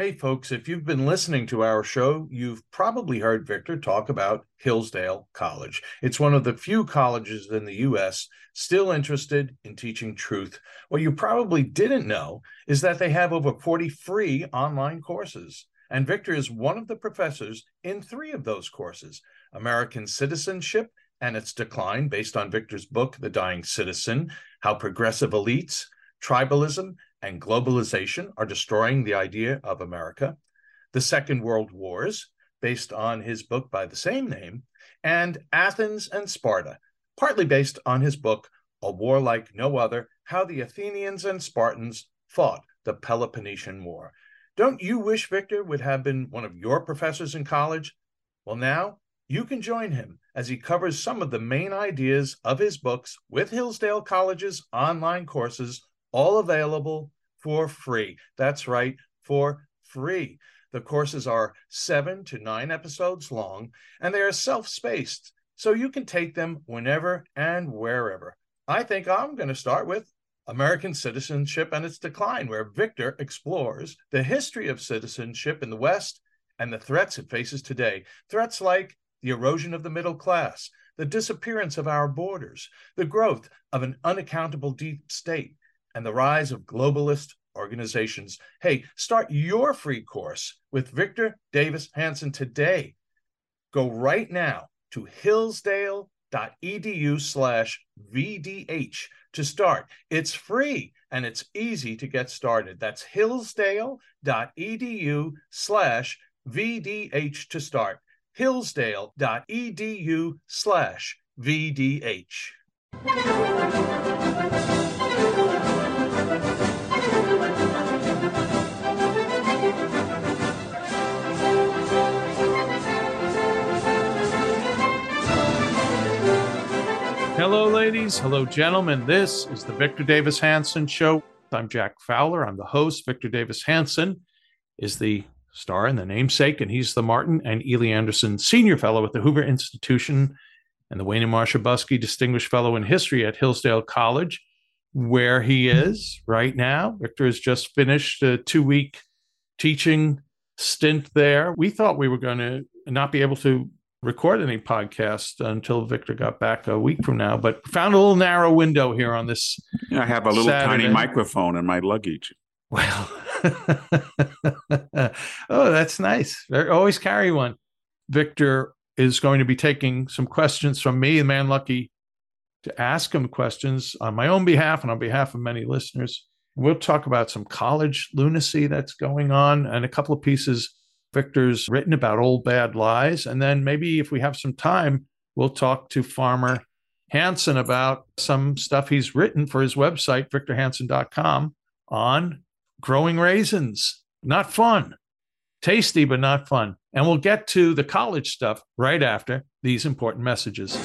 Hey, folks, if you've been listening to our show, you've probably heard Victor talk about Hillsdale College. It's one of the few colleges in the U.S. still interested in teaching truth. What you probably didn't know is that they have over 40 free online courses. And Victor is one of the professors in three of those courses American Citizenship and Its Decline, based on Victor's book, The Dying Citizen How Progressive Elites, Tribalism, and globalization are destroying the idea of America, the Second World Wars, based on his book by the same name, and Athens and Sparta, partly based on his book, A War Like No Other How the Athenians and Spartans Fought the Peloponnesian War. Don't you wish Victor would have been one of your professors in college? Well, now you can join him as he covers some of the main ideas of his books with Hillsdale College's online courses all available for free. That's right, for free. The courses are seven to nine episodes long, and they are self spaced, so you can take them whenever and wherever. I think I'm going to start with American Citizenship and Its Decline, where Victor explores the history of citizenship in the West and the threats it faces today. Threats like the erosion of the middle class, the disappearance of our borders, the growth of an unaccountable deep state, and the rise of globalist organizations. Hey, start your free course with Victor Davis Hanson today. Go right now to hillsdale.edu slash VDH to start. It's free and it's easy to get started. That's hillsdale.edu slash VDH to start. hillsdale.edu slash VDH. Ladies. Hello, gentlemen. This is the Victor Davis Hanson Show. I'm Jack Fowler. I'm the host. Victor Davis Hanson is the star and the namesake, and he's the Martin and Illie Anderson Senior Fellow at the Hoover Institution and the Wayne and Marcia Buske Distinguished Fellow in History at Hillsdale College, where he is right now. Victor has just finished a two week teaching stint there. We thought we were going to not be able to record any podcast until Victor got back a week from now, but found a little narrow window here on this. I have a little Saturday. tiny microphone in my luggage. Well, oh, that's nice. Always carry one. Victor is going to be taking some questions from me, the man lucky to ask him questions on my own behalf and on behalf of many listeners. We'll talk about some college lunacy that's going on and a couple of pieces Victor's written about old bad lies. And then maybe if we have some time, we'll talk to Farmer Hanson about some stuff he's written for his website, victorhanson.com, on growing raisins. Not fun, tasty, but not fun. And we'll get to the college stuff right after these important messages.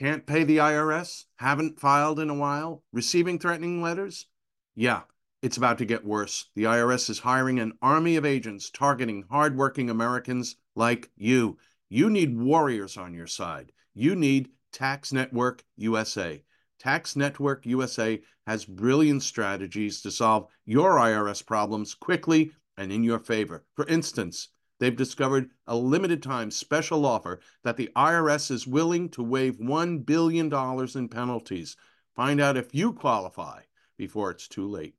Can't pay the IRS? Haven't filed in a while? Receiving threatening letters? Yeah, it's about to get worse. The IRS is hiring an army of agents targeting hardworking Americans like you. You need warriors on your side. You need Tax Network USA. Tax Network USA has brilliant strategies to solve your IRS problems quickly and in your favor. For instance, they've discovered a limited time special offer that the IRS is willing to waive $1 billion in penalties. Find out if you qualify before it's too late.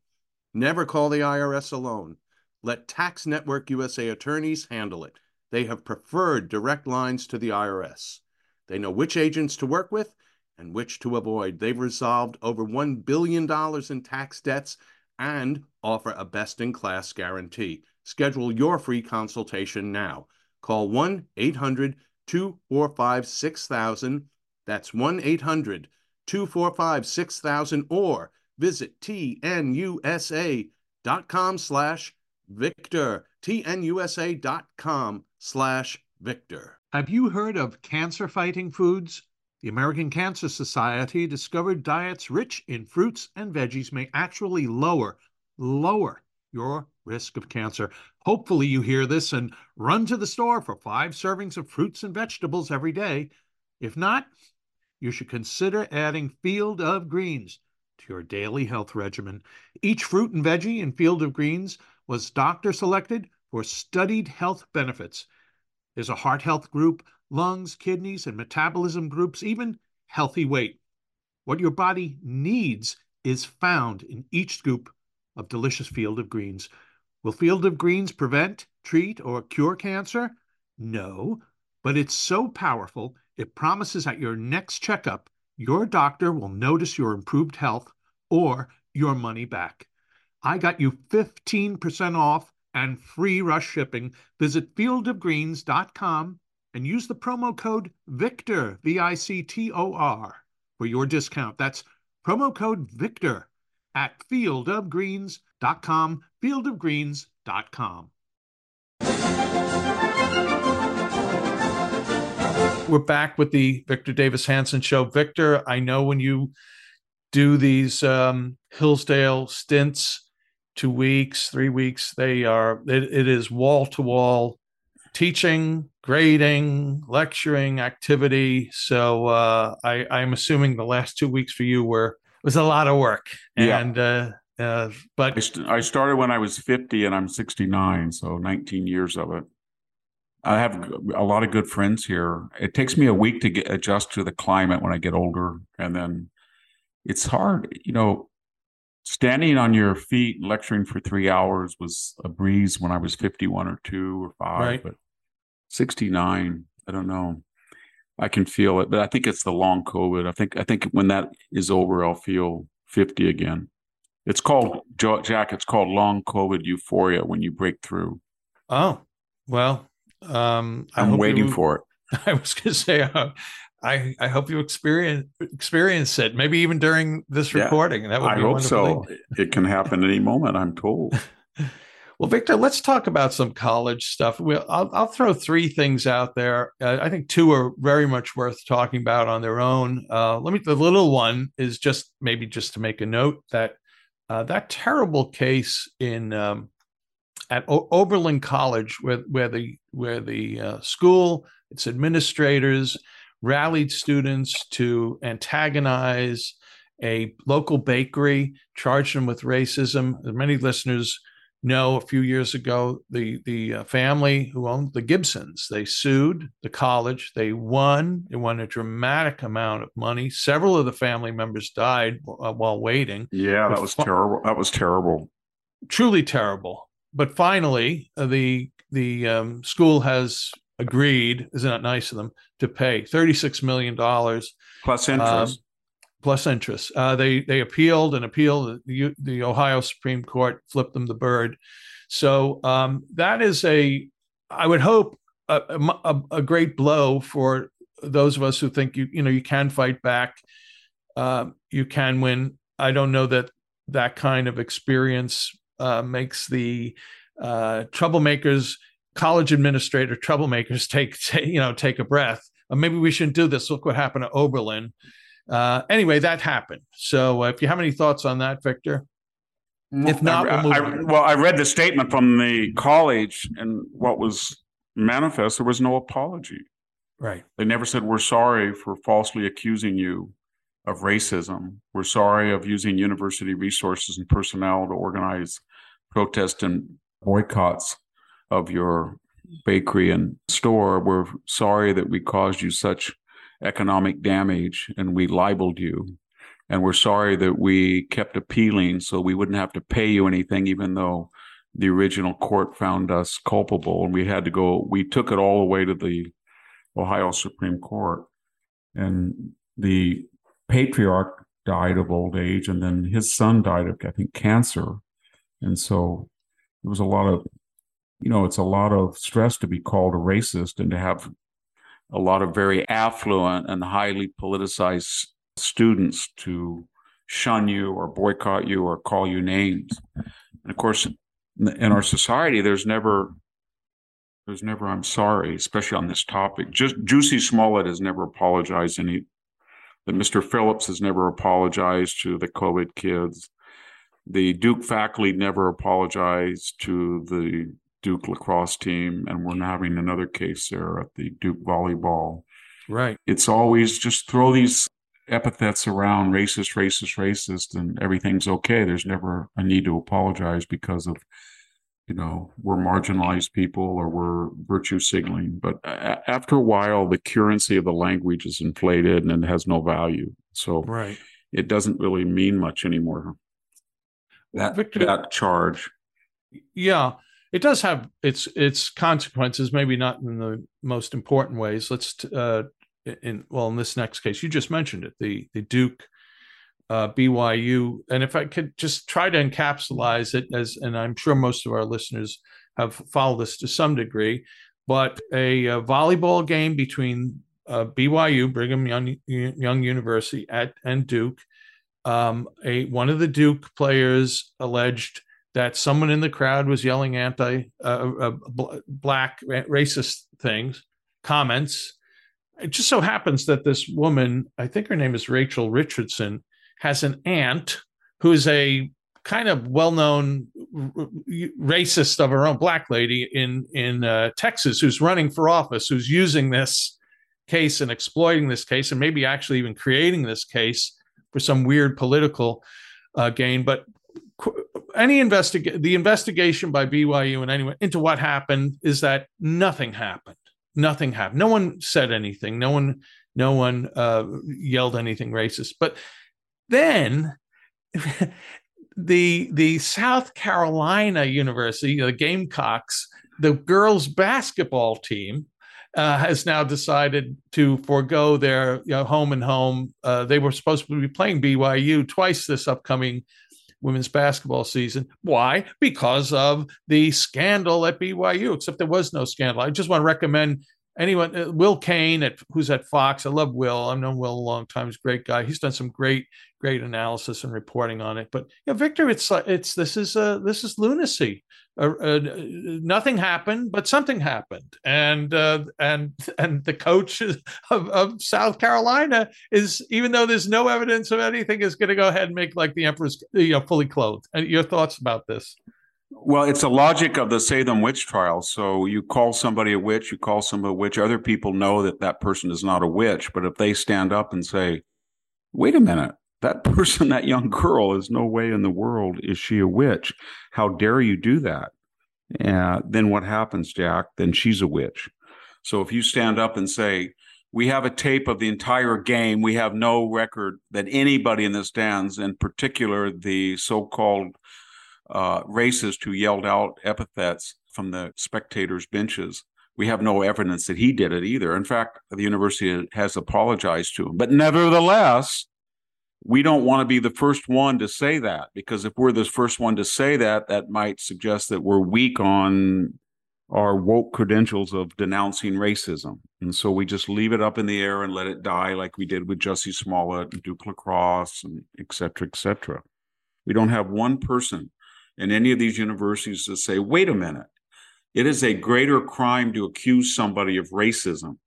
Never call the IRS alone. Let Tax Network USA attorneys handle it. They have preferred direct lines to the IRS. They know which agents to work with and which to avoid. They've resolved over $1 billion in tax debts and offer a best in class guarantee. Schedule your free consultation now. Call 1 800 245 6000. That's 1 800 245 6000 or visit tnusa.com slash victor. tnusa.com slash victor. Have you heard of cancer fighting foods? The American Cancer Society discovered diets rich in fruits and veggies may actually lower, lower your risk of cancer. Hopefully, you hear this and run to the store for five servings of fruits and vegetables every day. If not, you should consider adding Field of Greens. To your daily health regimen. Each fruit and veggie in Field of Greens was doctor selected for studied health benefits. There's a heart health group, lungs, kidneys, and metabolism groups, even healthy weight. What your body needs is found in each scoop of delicious Field of Greens. Will Field of Greens prevent, treat, or cure cancer? No, but it's so powerful, it promises at your next checkup, your doctor will notice your improved health or your money back. I got you 15% off and free rush shipping. Visit fieldofgreens.com and use the promo code VICTOR, V I C T O R, for your discount. That's promo code VICTOR at fieldofgreens.com, fieldofgreens.com. We're back with the Victor Davis Hanson show. Victor, I know when you do these um, Hillsdale stints, two weeks, three weeks, they are, it, it is wall to wall teaching, grading, lecturing, activity. So uh, I, I'm assuming the last two weeks for you were was a lot of work. And yeah. uh, uh, but I, st- I, started when I was 50 and I'm 69, so 19 years of it. I have a lot of good friends here. It takes me a week to get adjust to the climate when I get older, and then it's hard. You know, standing on your feet lecturing for three hours was a breeze when I was 51 or two or five, right. but 69, I don't know. I can feel it, but I think it's the long COVID. I think I think when that is over, I'll feel 50 again. It's called Jack. It's called long COVID euphoria when you break through. Oh, well, um, I'm waiting you, for it. I was going to say, uh, I I hope you experience experience it. Maybe even during this yeah, recording. That would I hope so. Thing. It can happen any moment. I'm told. well, Victor, let's talk about some college stuff. We'll, I'll, I'll throw three things out there. Uh, I think two are very much worth talking about on their own. Uh, let me. The little one is just maybe just to make a note that uh, that terrible case in um, at o- Oberlin College, where where the where the uh, school, its administrators rallied students to antagonize a local bakery, charged them with racism. As many listeners know, a few years ago, the the uh, family who owned the Gibsons they sued the college. They won. They won a dramatic amount of money. Several of the family members died uh, while waiting. Yeah, that was terrible. That was terrible. Truly terrible but finally, uh, the the um, school has agreed. Isn't that nice of them to pay thirty six million dollars plus interest? Um, plus interest. Uh, they they appealed and appealed. The, the Ohio Supreme Court flipped them the bird. So um, that is a, I would hope, a, a, a, great blow for those of us who think you you know you can fight back, uh, you can win. I don't know that that kind of experience uh, makes the uh, troublemakers, college administrator troublemakers take, take, you know take a breath. Uh, maybe we shouldn't do this. Look what happened to Oberlin. Uh, anyway, that happened. So, uh, if you have any thoughts on that, Victor. If not, I, we'll, I, well, I read the statement from the college, and what was manifest, there was no apology. Right. They never said, We're sorry for falsely accusing you of racism. We're sorry of using university resources and personnel to organize protests and boycotts of your bakery and store. We're sorry that we caused you such economic damage and we libeled you. And we're sorry that we kept appealing so we wouldn't have to pay you anything, even though the original court found us culpable. And we had to go, we took it all the way to the Ohio Supreme Court. And the patriarch died of old age, and then his son died of, I think, cancer. And so there was a lot of, you know, it's a lot of stress to be called a racist and to have a lot of very affluent and highly politicized students to shun you or boycott you or call you names. And of course, in our society, there's never there's never I'm sorry, especially on this topic. Just Jussie Smollett has never apologized any that Mr. Phillips has never apologized to the COVID kids. The Duke faculty never apologized to the Duke lacrosse team, and we're having another case there at the Duke volleyball. Right. It's always just throw these epithets around racist, racist, racist, and everything's okay. There's never a need to apologize because of, you know, we're marginalized people or we're virtue signaling. But a- after a while, the currency of the language is inflated and it has no value. So Right. it doesn't really mean much anymore. That Victor- that charge. Yeah, it does have its its consequences. Maybe not in the most important ways. Let's uh, in well in this next case, you just mentioned it. The the Duke uh, BYU, and if I could just try to encapsulate it as, and I'm sure most of our listeners have followed this to some degree, but a, uh volleyball game between uh, BYU, Brigham Young Young University, at and Duke. Um, a one of the Duke players alleged that someone in the crowd was yelling anti uh, uh, bl- black racist things, comments. It just so happens that this woman, I think her name is Rachel Richardson, has an aunt who is a kind of well-known racist of her own, black lady in in uh, Texas, who's running for office, who's using this case and exploiting this case, and maybe actually even creating this case for some weird political uh, gain. But any investigate the investigation by BYU and anyone into what happened is that nothing happened. Nothing happened. No one said anything. No one, no one uh, yelled anything racist. But then the the South Carolina University, the Gamecocks, the girls basketball team uh, has now decided to forego their you know, home and home. Uh, they were supposed to be playing BYU twice this upcoming women's basketball season. Why? Because of the scandal at BYU, except there was no scandal. I just want to recommend anyone, uh, Will Cain, at, who's at Fox. I love Will. I've known Will a long time. He's a great guy. He's done some great, great analysis and reporting on it. But yeah, Victor, it's like it's this is uh, this is lunacy. Uh, uh, nothing happened, but something happened, and uh, and and the coach of, of South Carolina is, even though there's no evidence of anything, is going to go ahead and make like the emperor's, you know, fully clothed. And your thoughts about this? Well, it's a logic of the Salem witch trial. So you call somebody a witch, you call somebody a witch. Other people know that that person is not a witch. But if they stand up and say, wait a minute, that person, that young girl, is no way in the world is she a witch. How dare you do that? Then what happens, Jack? Then she's a witch. So if you stand up and say, we have a tape of the entire game, we have no record that anybody in the stands, in particular the so called uh, racist who yelled out epithets from the spectators' benches. We have no evidence that he did it either. In fact, the university has apologized to him. But nevertheless, we don't want to be the first one to say that because if we're the first one to say that, that might suggest that we're weak on our woke credentials of denouncing racism. And so we just leave it up in the air and let it die like we did with Jussie Smollett and Duke Lacrosse and et cetera, et cetera. We don't have one person in any of these universities to say, wait a minute, it is a greater crime to accuse somebody of racism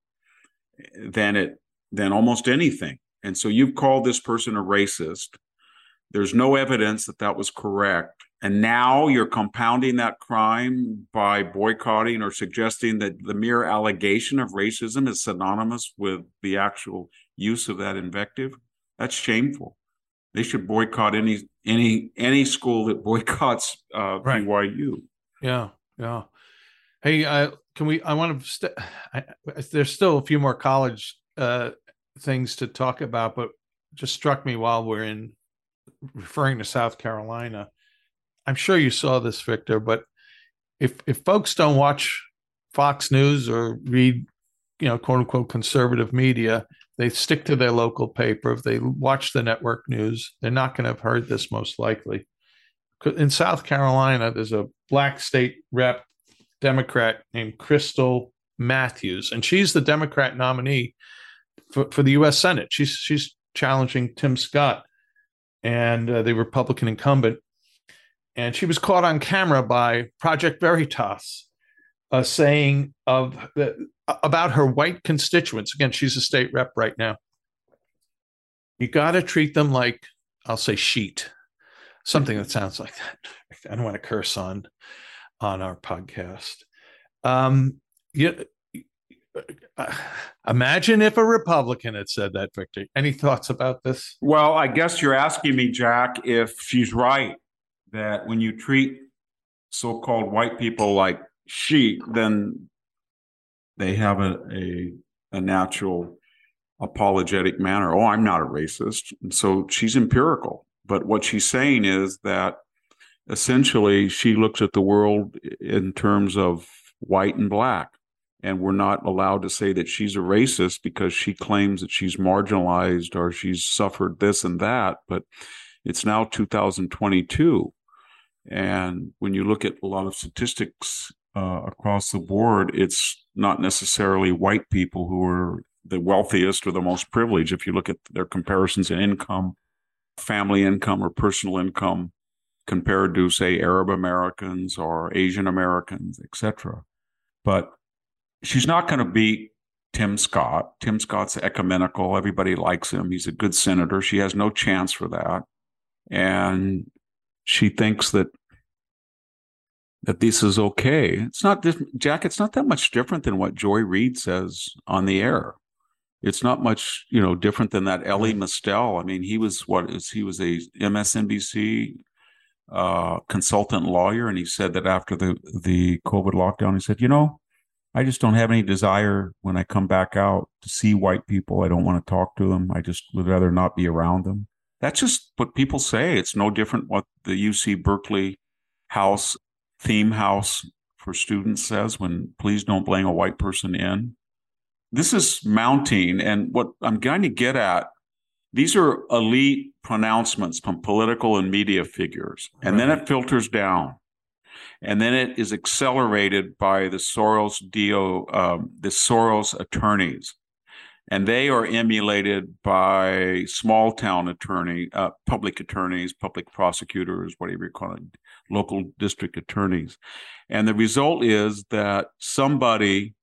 than it than almost anything. And so you've called this person a racist. There's no evidence that that was correct. And now you're compounding that crime by boycotting or suggesting that the mere allegation of racism is synonymous with the actual use of that invective. That's shameful. They should boycott any any any school that boycotts uh, Right. BYU. Yeah, yeah. Hey, uh, can we? I want to. St- I, there's still a few more college uh, things to talk about, but just struck me while we're in referring to South Carolina. I'm sure you saw this, Victor, but if if folks don't watch Fox News or read, you know, quote unquote conservative media, they stick to their local paper. If they watch the network news, they're not going to have heard this most likely. In South Carolina, there's a black state rep Democrat named Krystle Matthews, and she's the Democrat nominee for, for the U.S. Senate. She's she's challenging Tim Scott and uh, the Republican incumbent, and she was caught on camera by Project Veritas uh, saying of the, about her white constituents. Again, she's a state rep right now. You got to treat them like I'll say sheet, something that sounds like that. I don't want to curse on on our podcast. Um, you, uh, imagine if a Republican had said that, Victor. Any thoughts about this? Well, I guess you're asking me, Jack, if she's right that when you treat so-called white people like sheep, then they have a, a, a natural apologetic manner. Oh, I'm not a racist. And so she's empirical. But what she's saying is that essentially she looks at the world in terms of white and black. And we're not allowed to say that she's a racist because she claims that she's marginalized or she's suffered this and that. But it's now 2022. And when you look at a lot of statistics uh, across the board, it's not necessarily white people who are the wealthiest or the most privileged. If you look at their comparisons in income, family income, or personal income, compared to, say, Arab Americans or Asian Americans, etc. But she's not going to beat Tim Scott. Tim Scott's ecumenical. Everybody likes him. He's a good senator. She has no chance for that. And she thinks that that this is okay. It's not Jack. It's not that much different than what Joy Reid says on the air. It's not much, you know, different than that Elie Mystal. I mean, he was what is he was a MSNBC uh, consultant lawyer, and he said that after the the COVID lockdown, he said, you know, I just don't have any desire when I come back out to see white people. I don't want to talk to them. I just would rather not be around them. That's just what people say. It's no different what the UC Berkeley house theme house for students says when please don't bring a white person in. This is mounting. And what I'm going to get at, these are elite pronouncements from political and media figures. And right. then it filters down. And then it is accelerated by the Soros Dio, um, the Soros attorneys and they are emulated by small town attorney, uh, public attorneys, public prosecutors, whatever you call it, local district attorneys. And the result is that somebody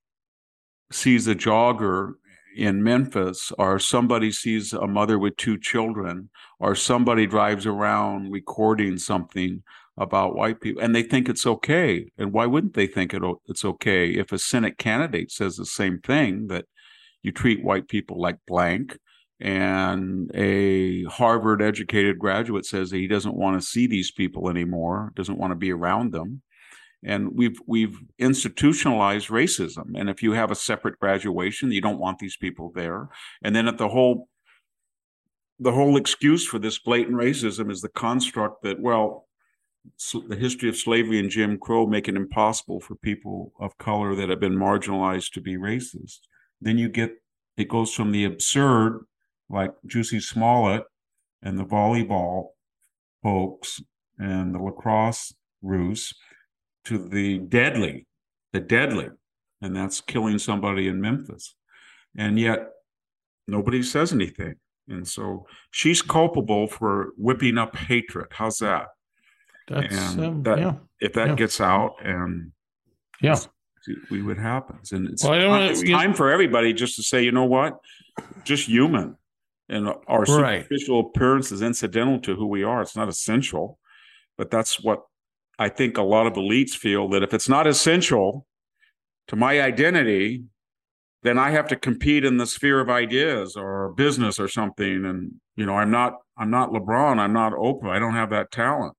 sees a jogger in Memphis, or somebody sees a mother with two children, or somebody drives around recording something about white people, and they think it's okay. And why wouldn't they think it, it's okay if a Senate candidate says the same thing that you treat white people like blank. And a harvard educated graduate says that he doesn't want to see these people anymore doesn't want to be around them. And we've we've institutionalized racism. And if you have a separate graduation you don't want these people there. And then at the whole the whole excuse for this blatant racism is the construct that well the history of slavery and jim crow make it impossible for people of color that have been marginalized to be racist then you get it goes from the absurd, like Jussie Smollett and the volleyball folks and the lacrosse ruse, to the deadly, the deadly, and that's killing somebody in Memphis. And yet nobody says anything. And so she's culpable for whipping up hatred. How's that? That's, and um, that, yeah, if that yeah. gets out and yeah, we what happens. And it's, well, time, it's time for everybody just to say, you know what, just human. And our superficial right. appearance is incidental to who we are. It's not essential. But that's what I think a lot of elites feel that if it's not essential to my identity, then I have to compete in the sphere of ideas or business or something. And you know, I'm not I'm not LeBron. I'm not Oprah. I don't have that talent.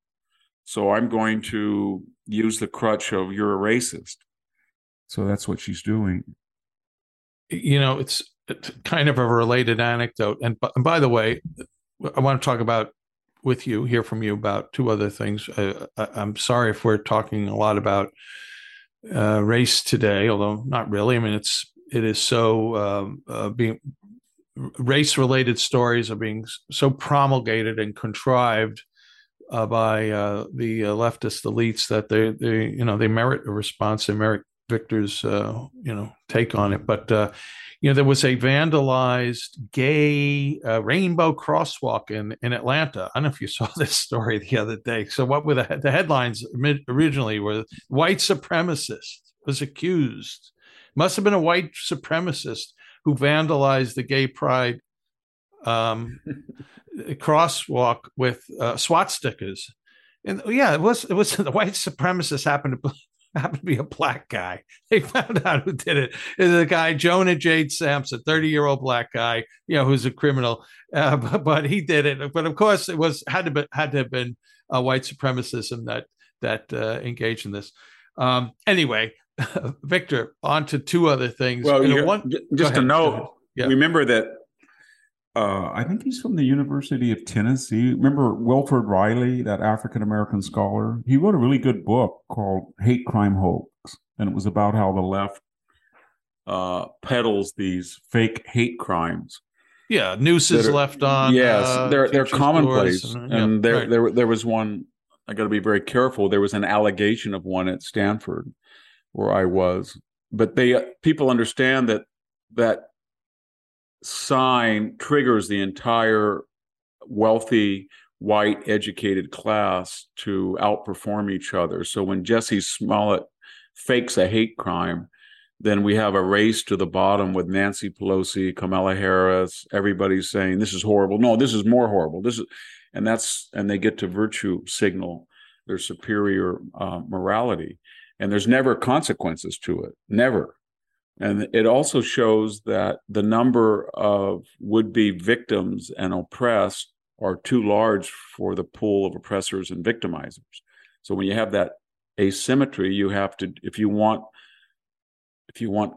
So I'm going to use the crutch of you're a racist. So that's what she's doing. You know, it's, kind of a related anecdote. And, and by the way, I want to talk about with you, hear from you about two other things. I, am sorry if we're talking a lot about uh, race today, although not really. I mean, it's it is so um, uh, being race related stories are being so promulgated and contrived uh, by uh, the uh, leftist elites that they they you know they merit a response. They merit Victor's uh, you know take on it, but uh, you know there was a vandalized gay uh, rainbow crosswalk in in Atlanta. I don't know if you saw this story the other day. So what were the the headlines originally were white supremacist was accused. Must have been a white supremacist who vandalized the gay pride um, crosswalk with uh, SWAT stickers. And yeah, it was it was the white supremacists happened to happened to be a black guy. They found out who did it. it. Is a guy Jonah Jade Sampson, thirty year old black guy, you know, who's a criminal, uh, but, but, he did it. But of course, it was had to be, had to have been a white supremacism that that uh, engaged in this. Um, anyway, Victor, on to two other things. Well, you know, one, just to note, yeah. remember that uh, I think he's from the University of Tennessee. Remember Wilfred Reilly, that African American scholar? He wrote a really good book called Hate Crime Hoax, and it was about how the left uh, peddles these fake hate crimes. Yeah, nooses are, left on. Yes, uh, they're they're commonplace, and, and yeah, there right. there there was one. I got to be very careful. There was an allegation of one at Stanford, where I was, but they people understand that that sign triggers the entire wealthy white educated class to outperform each other. So when Jussie Smollett fakes a hate crime, then we have a race to the bottom with Nancy Pelosi, Kamala Harris, everybody's saying this is horrible. No, this is more horrible. This is, and that's, and they get to virtue signal their superior uh, morality. And there's never consequences to it, never. And it also shows that the number of would be victims and oppressed are too large for the pool of oppressors and victimizers. So when you have that asymmetry, you have to, if you want, if you want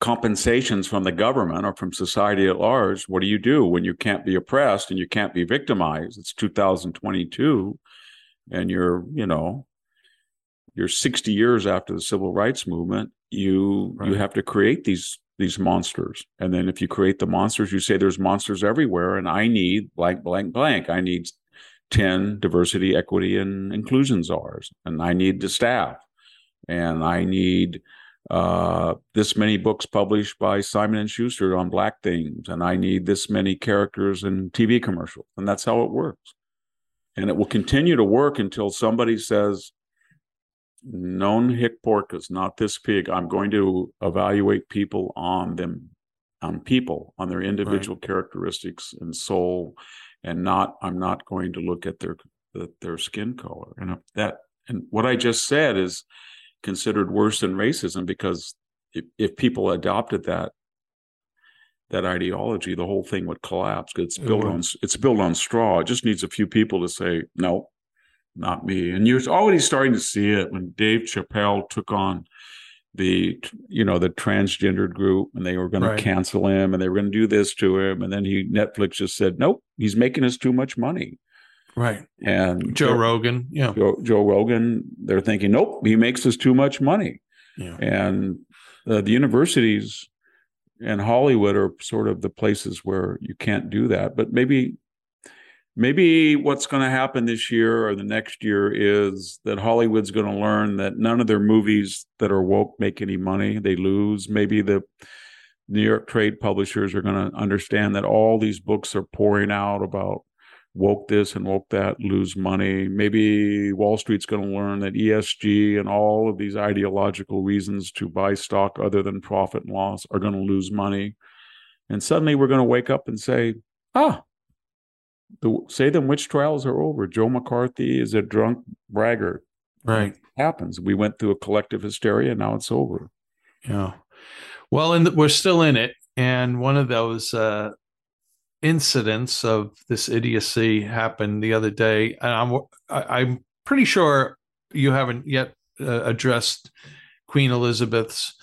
compensations from the government or from society at large, what do you do when you can't be oppressed and you can't be victimized? It's 2022 and you're, you know, you're 60 years after the civil rights movement you right. you have to create these these monsters. And then if you create the monsters you say there's monsters everywhere and i need blank blank blank. I need 10 diversity equity and inclusion czars. And i need the staff. And i need uh, this many books published by simon and schuster on black things. And i need this many characters in tv commercials. And that's how it works. And it will continue to work until somebody says non hic porcus, not this pig. I'm going to evaluate people on them, on people, on their individual right. characteristics and soul, and not. I'm not going to look at their their skin color. And that and what I just said is considered worse than racism because if, if people adopted that that ideology, the whole thing would collapse. It's built on it's built on straw. It just needs a few people to say no not me. And you're already starting to see it when Dave Chappelle took on the you know the transgendered group and they were going right. to cancel him and they were going to do this to him and then he Netflix just said nope he's making us too much money right and Joe Rogan yeah Joe, Joe Rogan they're thinking nope he makes us too much money yeah. and uh, the universities and Hollywood are sort of the places where you can't do that but maybe maybe what's going to happen this year or the next year is that Hollywood's going to learn that none of their movies that are woke make any money. They lose. Maybe the New York trade publishers are going to understand that all these books are pouring out about woke this and woke that lose money. Maybe Wall Street's going to learn that ESG and all of these ideological reasons to buy stock other than profit and loss are going to lose money. And suddenly we're going to wake up and say, ah, the Salem witch trials are over. Joe McCarthy is a drunk braggart. Right. It happens. We went through a collective hysteria. Now it's over. Yeah. Well, and we're still in it. And one of those uh, incidents of this idiocy happened the other day. And I'm, I'm pretty sure you haven't yet uh, addressed Queen Elizabeth's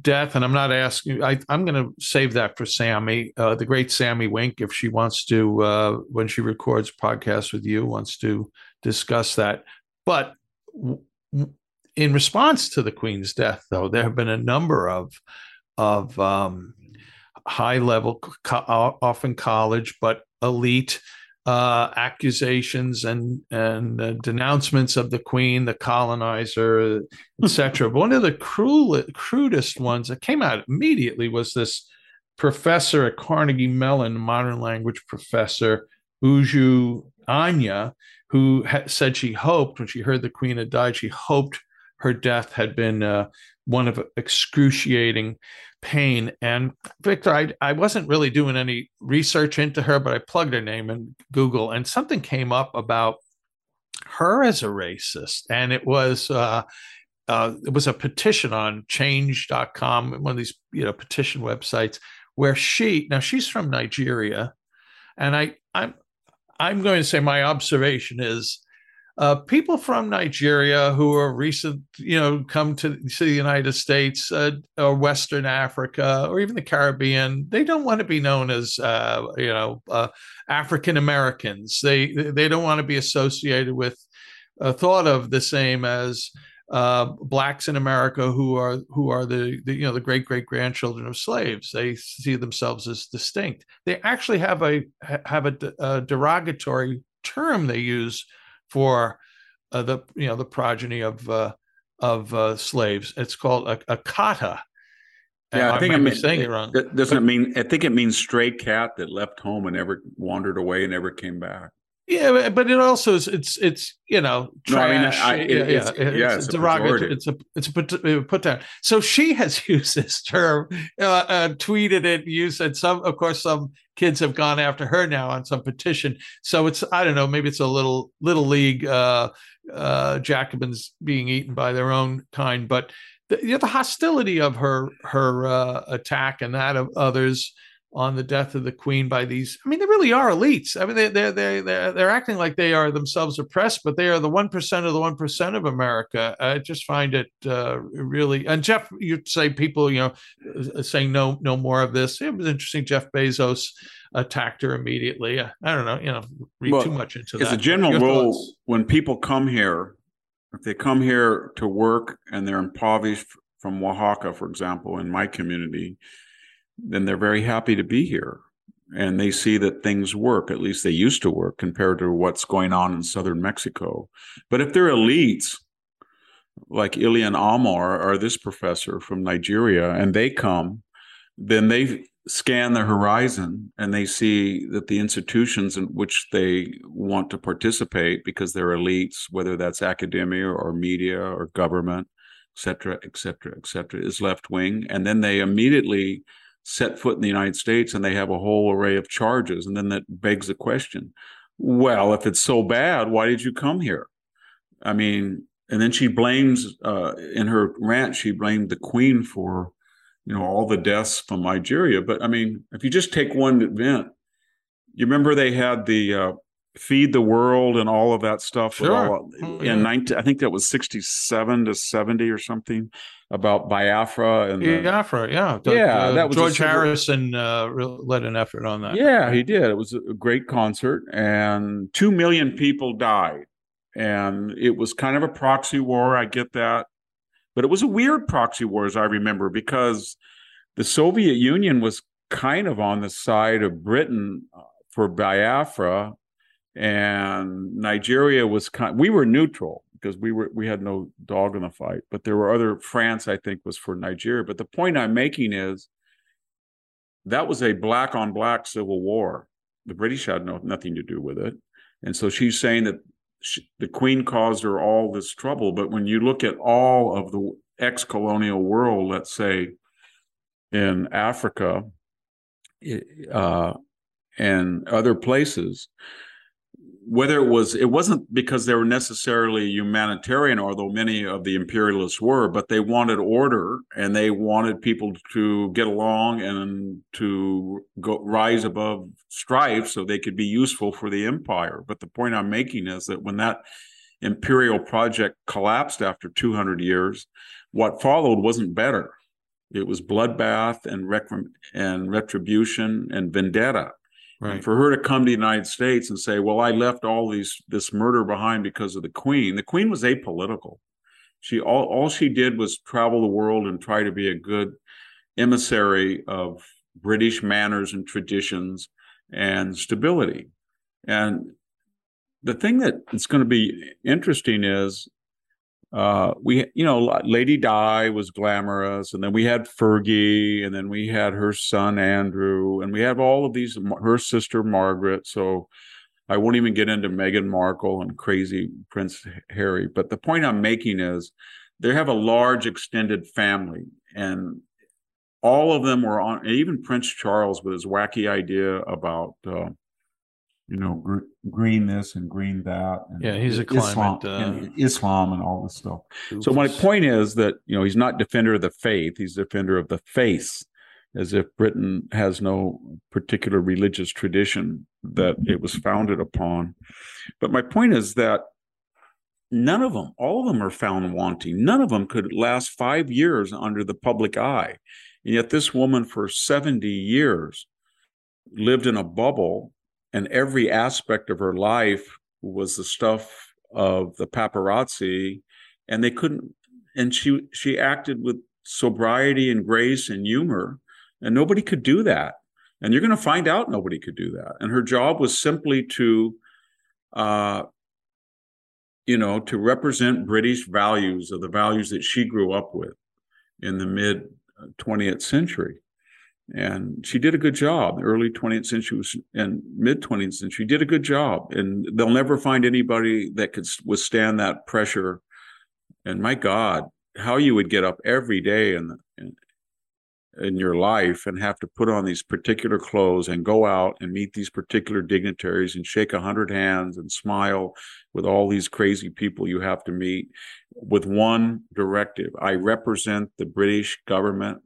death, and I'm not asking. I, am going to save that for Sami, uh, the great Sami Winc, if she wants to, uh, when she records podcasts with you, wants to discuss that. But w- in response to the Queen's death, though, there have been a number of of um, high level, co- often college, but elite uh, accusations and and uh, denouncements of the queen, the colonizer, etc. but One of the cruel, crudest ones that came out immediately was this professor at Carnegie Mellon, modern language professor Uju Anya, who ha- said she hoped when she heard the queen had died, she hoped her death had been uh, one of excruciating pain. And Victor, I, I wasn't really doing any research into her, but I plugged her name in Google and something came up about her as a racist. And it was, uh, uh, it was a petition on change.com, one of these you know petition websites, where she now she's from Nigeria, and I I'm I'm going to say my observation is uh, people from Nigeria who are recent, you know, come to, to the United States uh, or Western Africa or even the Caribbean, they don't want to be known as, uh, you know, uh, African Americans. They they don't want to be associated with, uh, thought of the same as uh, blacks in America who are who are the, the you know the great great grandchildren of slaves. They see themselves as distinct. They actually have a have a, a derogatory term they use for uh, the you know the progeny of uh, of uh, slaves. It's called a, a kata. Yeah, I, I think I'm saying it wrong. Doesn't it mean? I think it means stray cat that left home and never wandered away and never came back. Yeah, but it also is it's it's you know trash. No, I mean, I, it, yeah, it's, yeah, yeah, it's, it's, a derogatory. It's a it's a put, put down. So she has used this term, uh, uh, tweeted it, used it. Some, of course, some kids have gone after her now on some petition. So it's I don't know, maybe it's a little little league uh, uh, Jacobins being eaten by their own kind, but the, you know, the hostility of her her uh, attack and that of others on the death of the queen by these i mean they really are elites. I mean they, they're, they're, they're, they're acting like they are themselves oppressed but they are the 1% of the 1% of america. I just find it uh, really and jeff you'd say people you know uh, saying no no more of this. It was interesting. Jeff bezos attacked her immediately. I don't know you know read well, too much into that as a general Your rule thoughts? when people come here if they come here to work and they're impoverished from oaxaca for example in my community then they're very happy to be here. And they see that things work at least they used to work compared to what's going on in southern mexico. But if they're elites like Ilhan Omar or this professor from Nigeria and they come then they scan the horizon and they see that the institutions in which they want to participate because they're elites whether that's academia or media or government et cetera et cetera et cetera is left wing. And then they immediately set foot in the United States and they have a whole array of charges. And then that begs the question well, if it's so bad, why did you come here? I mean, and then she blames, uh, in her rant, she blamed the queen for, you know, all the deaths from Nigeria. But I mean, if you just take one event, you remember they had the uh, feed the world and all of that stuff. Sure. All, oh, in 19, I think that was 67 to 70 or something about Biafra and the, Biafra, yeah, the, yeah, that was George Harrison uh, led an effort on that. Yeah, he did. It was a great concert, and two million people died, and it was kind of a proxy war. I get that, but it was a weird proxy war, as I remember, because the Soviet Union was kind of on the side of Britain uh, for Biafra, and Nigeria was kind. We were neutral because we were we had no dog in the fight. But there were other France, I think, was for Nigeria. But the point I'm making is that was a black on black civil war. The British had no nothing to do with it, and so she's saying that she, the Queen caused her all this trouble. But when you look at all of the ex-colonial world, let's say in Africa uh, and other places, whether it was it wasn't because they were necessarily humanitarian although many of the imperialists were but they wanted order and they wanted people to get along and to go rise above strife so they could be useful for the empire. But the point i'm making is that when that imperial project collapsed after 200 years what followed wasn't better. It was bloodbath and, rec- and retribution and vendetta Right. for her to come to the United States and say, "Well, I left all these this murder behind because of the Queen." The Queen was apolitical. She all all she did was travel the world and try to be a good emissary of British manners and traditions and stability. And the thing that is going to be interesting is uh, we, you know, Lady Di was glamorous, and then we had Fergie, and then we had her son Andrew, and we have all of these, her sister Margaret. So I won't even get into Meghan Markle and crazy Prince Harry. But the point I'm making is they have a large extended family, and all of them were on, even Prince Charles with his wacky idea about uh, you know, gr- green this and green that. And yeah, he's a Islam, climate. Uh, and Islam and all this stuff. So my point is that you know he's not defender of the faith; he's defender of the face, as if Britain has no particular religious tradition that it was founded upon. But my point is that none of them, all of them, are found wanting. None of them could last five years under the public eye, and yet this woman for seventy years lived in a bubble, and every aspect of her life was the stuff of the paparazzi and they couldn't and she she acted with sobriety and grace and humor and nobody could do that. And you're going to find out nobody could do that. And her job was simply to uh you know to represent british values or the values that she grew up with in the mid 20th century and she did a good job. Early 20th century was, and mid 20th century did a good job, and they'll never find anybody that could withstand that pressure. And my God, how you would get up every day in, in in your life and have to put on these particular clothes and go out and meet these particular dignitaries and shake a hundred hands and smile with all these crazy people you have to meet with one directive. I represent the British government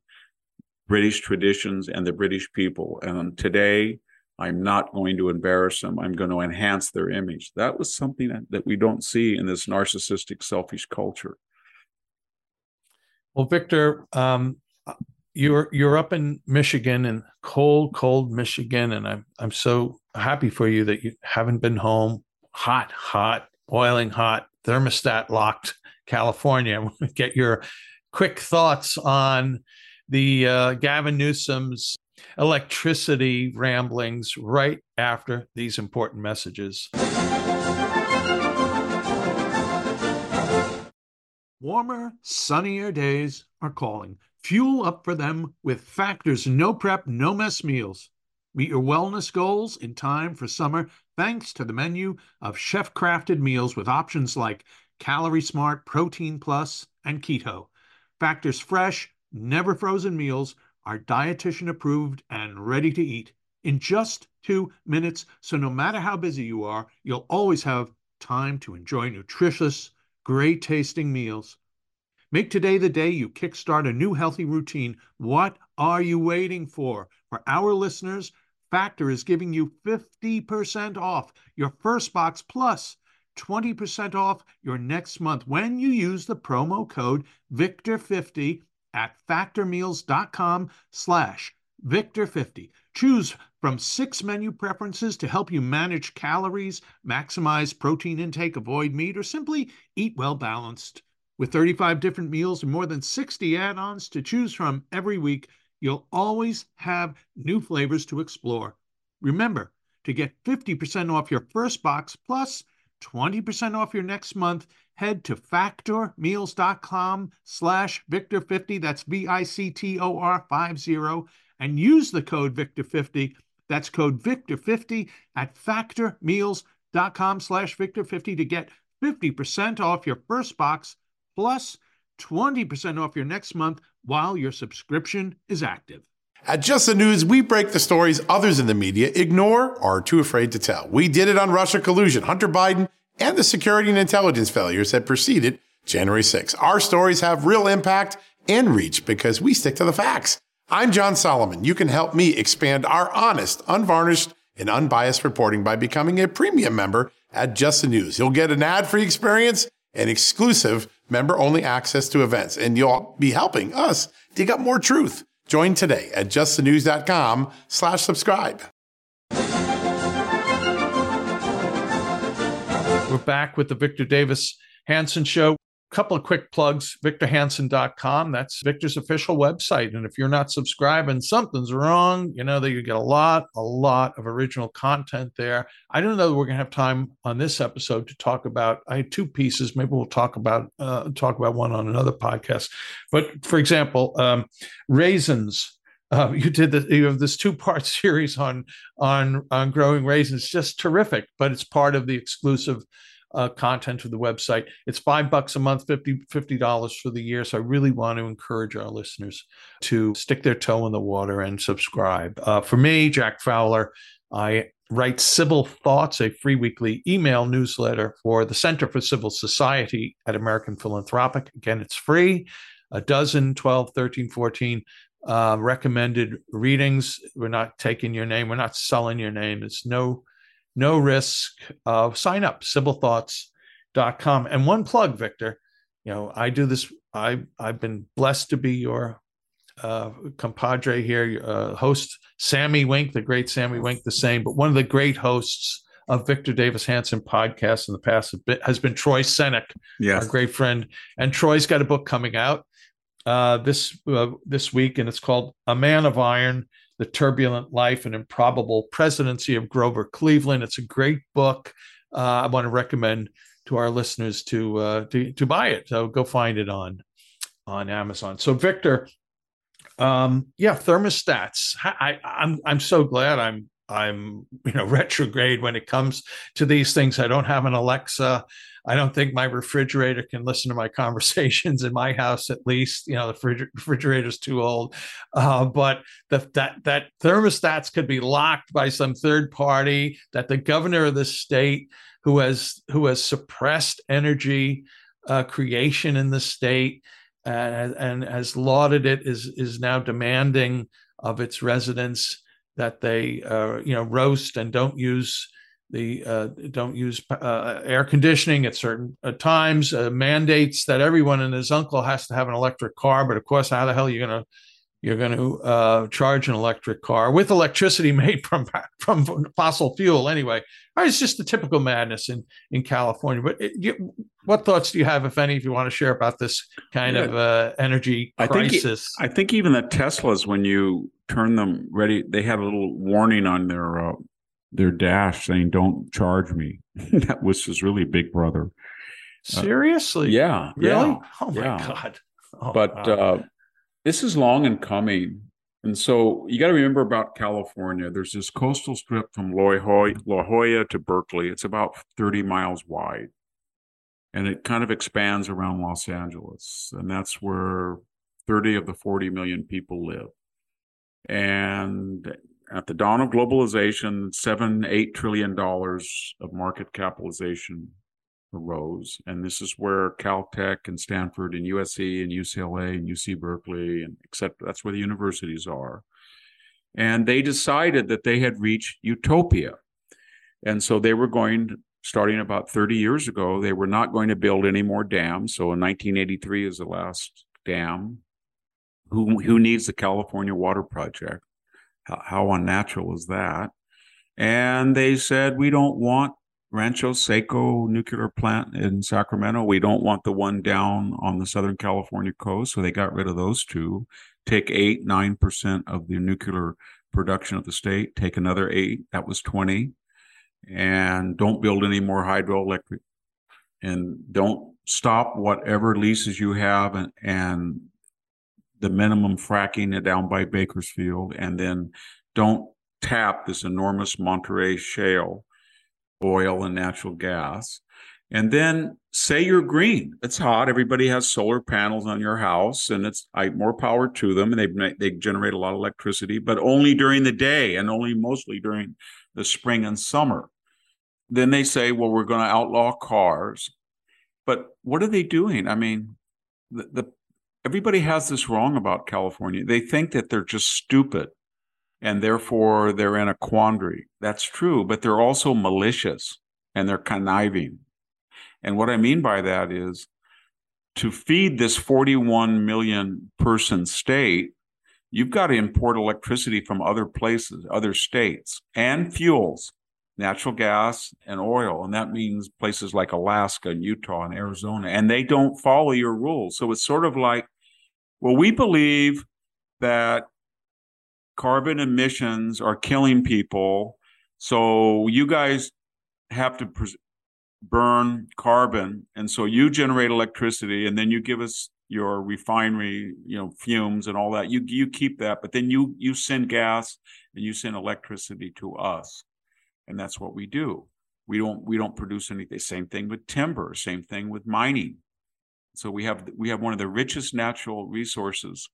British traditions and the British people. And today, I'm not going to embarrass them. I'm going to enhance their image. That was something that, we don't see in this narcissistic, selfish culture. Well, Victor, um, you're you're up in Michigan in cold, cold Michigan, and I'm I'm so happy for you that you haven't been home. Hot, hot, boiling hot, thermostat locked California. Get your quick thoughts on the uh, Gavin Newsom's electricity ramblings right after these important messages. Warmer, sunnier days are calling. Fuel up for them with Factor's no prep, no mess meals. Meet your wellness goals in time for summer thanks to the menu of chef crafted meals with options like Calorie Smart, Protein Plus, and Keto. Factor's fresh, never frozen meals are dietitian approved and ready to eat in just two minutes. So, no matter how busy you are, you'll always have time to enjoy nutritious, great tasting meals. Make today the day you kickstart a new healthy routine. What are you waiting for? For our listeners, Factor is giving you 50% off your first box plus 20% off your next month when you use the promo code VICTOR50 at factormeals.com slash Victor50. Choose from six menu preferences to help you manage calories, maximize protein intake, avoid meat, or simply eat well balanced. With 35 different meals and more than 60 add ons to choose from every week, you'll always have new flavors to explore. Remember to get 50% off your first box plus 20% off your next month head to factormeals.com slash victor50 that's v-i-c-t-o-r 50 and use the code victor50 that's code victor50 at factormeals.com slash victor50 to get 50% off your first box plus 20% off your next month while your subscription is active at Just the News, we break the stories others in the media ignore or are too afraid to tell. We did it on Russia collusion, Hunter Biden, and the security and intelligence failures that preceded January 6. Our stories have real impact and reach because we stick to the facts. I'm John Solomon. You can help me expand our honest, unvarnished, and unbiased reporting by becoming a premium member at Just the News. You'll get an ad-free experience and exclusive member-only access to events, and you'll be helping us dig up more truth. Join today at justthenews.com slash subscribe. We're back with the Victor Davis Hanson Show. A couple of quick plugs victorhanson.com. That's Victor's official website. And if you're not subscribing, something's wrong. You know that you get a lot, a lot of original content there. I don't know that we're going to have time on this episode to talk about. I had two pieces. Maybe we'll talk about uh, talk about one on another podcast. But for example, um, raisins. Uh, you did the, you have this two part series on on on growing raisins, just terrific. But it's part of the exclusive uh, content of the website. It's five bucks a month, 50 dollars for the year. So I really want to encourage our listeners to stick their toe in the water and subscribe. Uh, for me, Jack Fowler, I write Civil Thoughts, a free weekly email newsletter for the Center for Civil Society at American Philanthropic. Again, it's free. A dozen, 12, 13, 14 uh, recommended readings. We're not taking your name. We're not selling your name. It's no no risk. Uh, sign up, civilthoughts.com. And one plug, Victor. You know, I do this. I I've been blessed to be your uh, compadre here, uh, host Sami Winc, the great Sami Winc, the same, but one of the great hosts of Victor Davis Hanson podcast in the past has been Troy Senik, yes. our great friend. And Troy's got a book coming out uh, this uh, this week, and it's called "A Man of Iron: The Turbulent Life and Improbable Presidency of Grover Cleveland." It's a great book. Uh, I want to recommend to our listeners to, uh, to to buy it. So go find it on on Amazon. So Victor, um, yeah, thermostats. I, I'm I'm so glad I'm I'm you know retrograde when it comes to these things. I don't have an Alexa. I don't think my refrigerator can listen to my conversations in my house. At least you know the refrigerator's too old. Uh, but the, that that thermostats could be locked by some third party. That the governor of the state who has who has suppressed energy uh, creation in the state and, and has lauded it is is now demanding of its residents that they uh, you know roast and don't use the uh, don't use uh, air conditioning at certain uh, times uh, mandates that everyone and his uncle has to have an electric car but of course how the hell are you going to you're going to uh, charge an electric car with electricity made from from fossil fuel anyway. It's just the typical madness in in California. But it, you, what thoughts do you have, if any, if you want to share about this kind yeah. of uh, energy crisis? I think, I think even the Teslas, when you turn them ready, they have a little warning on their uh, their dash saying "Don't charge me." that was his really big brother. Seriously? Uh, yeah. Really? Yeah, oh my yeah. god. Oh, but wow. Uh, this is long in coming. And so you got to remember about California. There's this coastal strip from La Jolla, La Jolla to Berkeley. It's about 30 miles wide. And it kind of expands around Los Angeles. And that's where 30 of the 40 million people live. And at the dawn of globalization, seven, eight trillion dollars of market capitalization arose. And this is where Caltech and Stanford and USC and UCLA and UC Berkeley and except that's where the universities are. And they decided that they had reached utopia. And so they were going, starting about 30 years ago, they were not going to build any more dams. So in 1983 is the last dam. Who, who needs the California Water Project? How, how unnatural is that? And they said, we don't want Rancho Seco nuclear plant in Sacramento. We don't want the one down on the Southern California coast. So they got rid of those two. Take eight, 9% of the nuclear production of the state. Take another eight. That was 20. And don't build any more hydroelectric. And don't stop whatever leases you have and, and the minimum fracking down by Bakersfield. And then don't tap this enormous Monterey shale oil and natural gas. And then say you're green. It's hot. Everybody has solar panels on your house, and it's I, more power to them. And they they generate a lot of electricity, but only during the day and only mostly during the spring and summer. Then they say, well, we're going to outlaw cars. But what are they doing? I mean, the, the everybody has this wrong about California. They think that they're just stupid and therefore they're in a quandary. That's true, but they're also malicious and they're conniving. And what I mean by that is to feed this 41 million person state, you've got to import electricity from other places, other states, and fuels, natural gas and oil. And that means places like Alaska and Utah and Arizona, and they don't follow your rules. So it's sort of like, well, we believe that carbon emissions are killing people. So you guys have to burn carbon, and so you generate electricity, and then you give us your refinery, you know, fumes and all that. You you keep that, but then you you send gas and you send electricity to us, and that's what we do. We don't we don't produce anything. Same thing with timber. Same thing with mining. So we have we have one of the richest natural resources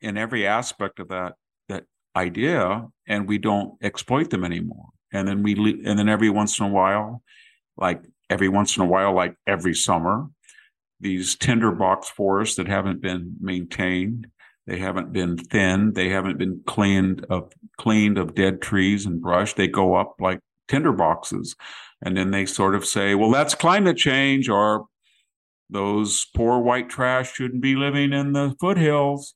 in every aspect of that that idea and we don't exploit them anymore. and then we and then every once in a while, like every once in a while, like every summer, these tinderbox forests that haven't been maintained, they haven't been thinned, they haven't been cleaned of cleaned of dead trees and brush. They go up like tinderboxes, and then they sort of say, "Well, that's climate change," or those poor white trash shouldn't be living in the foothills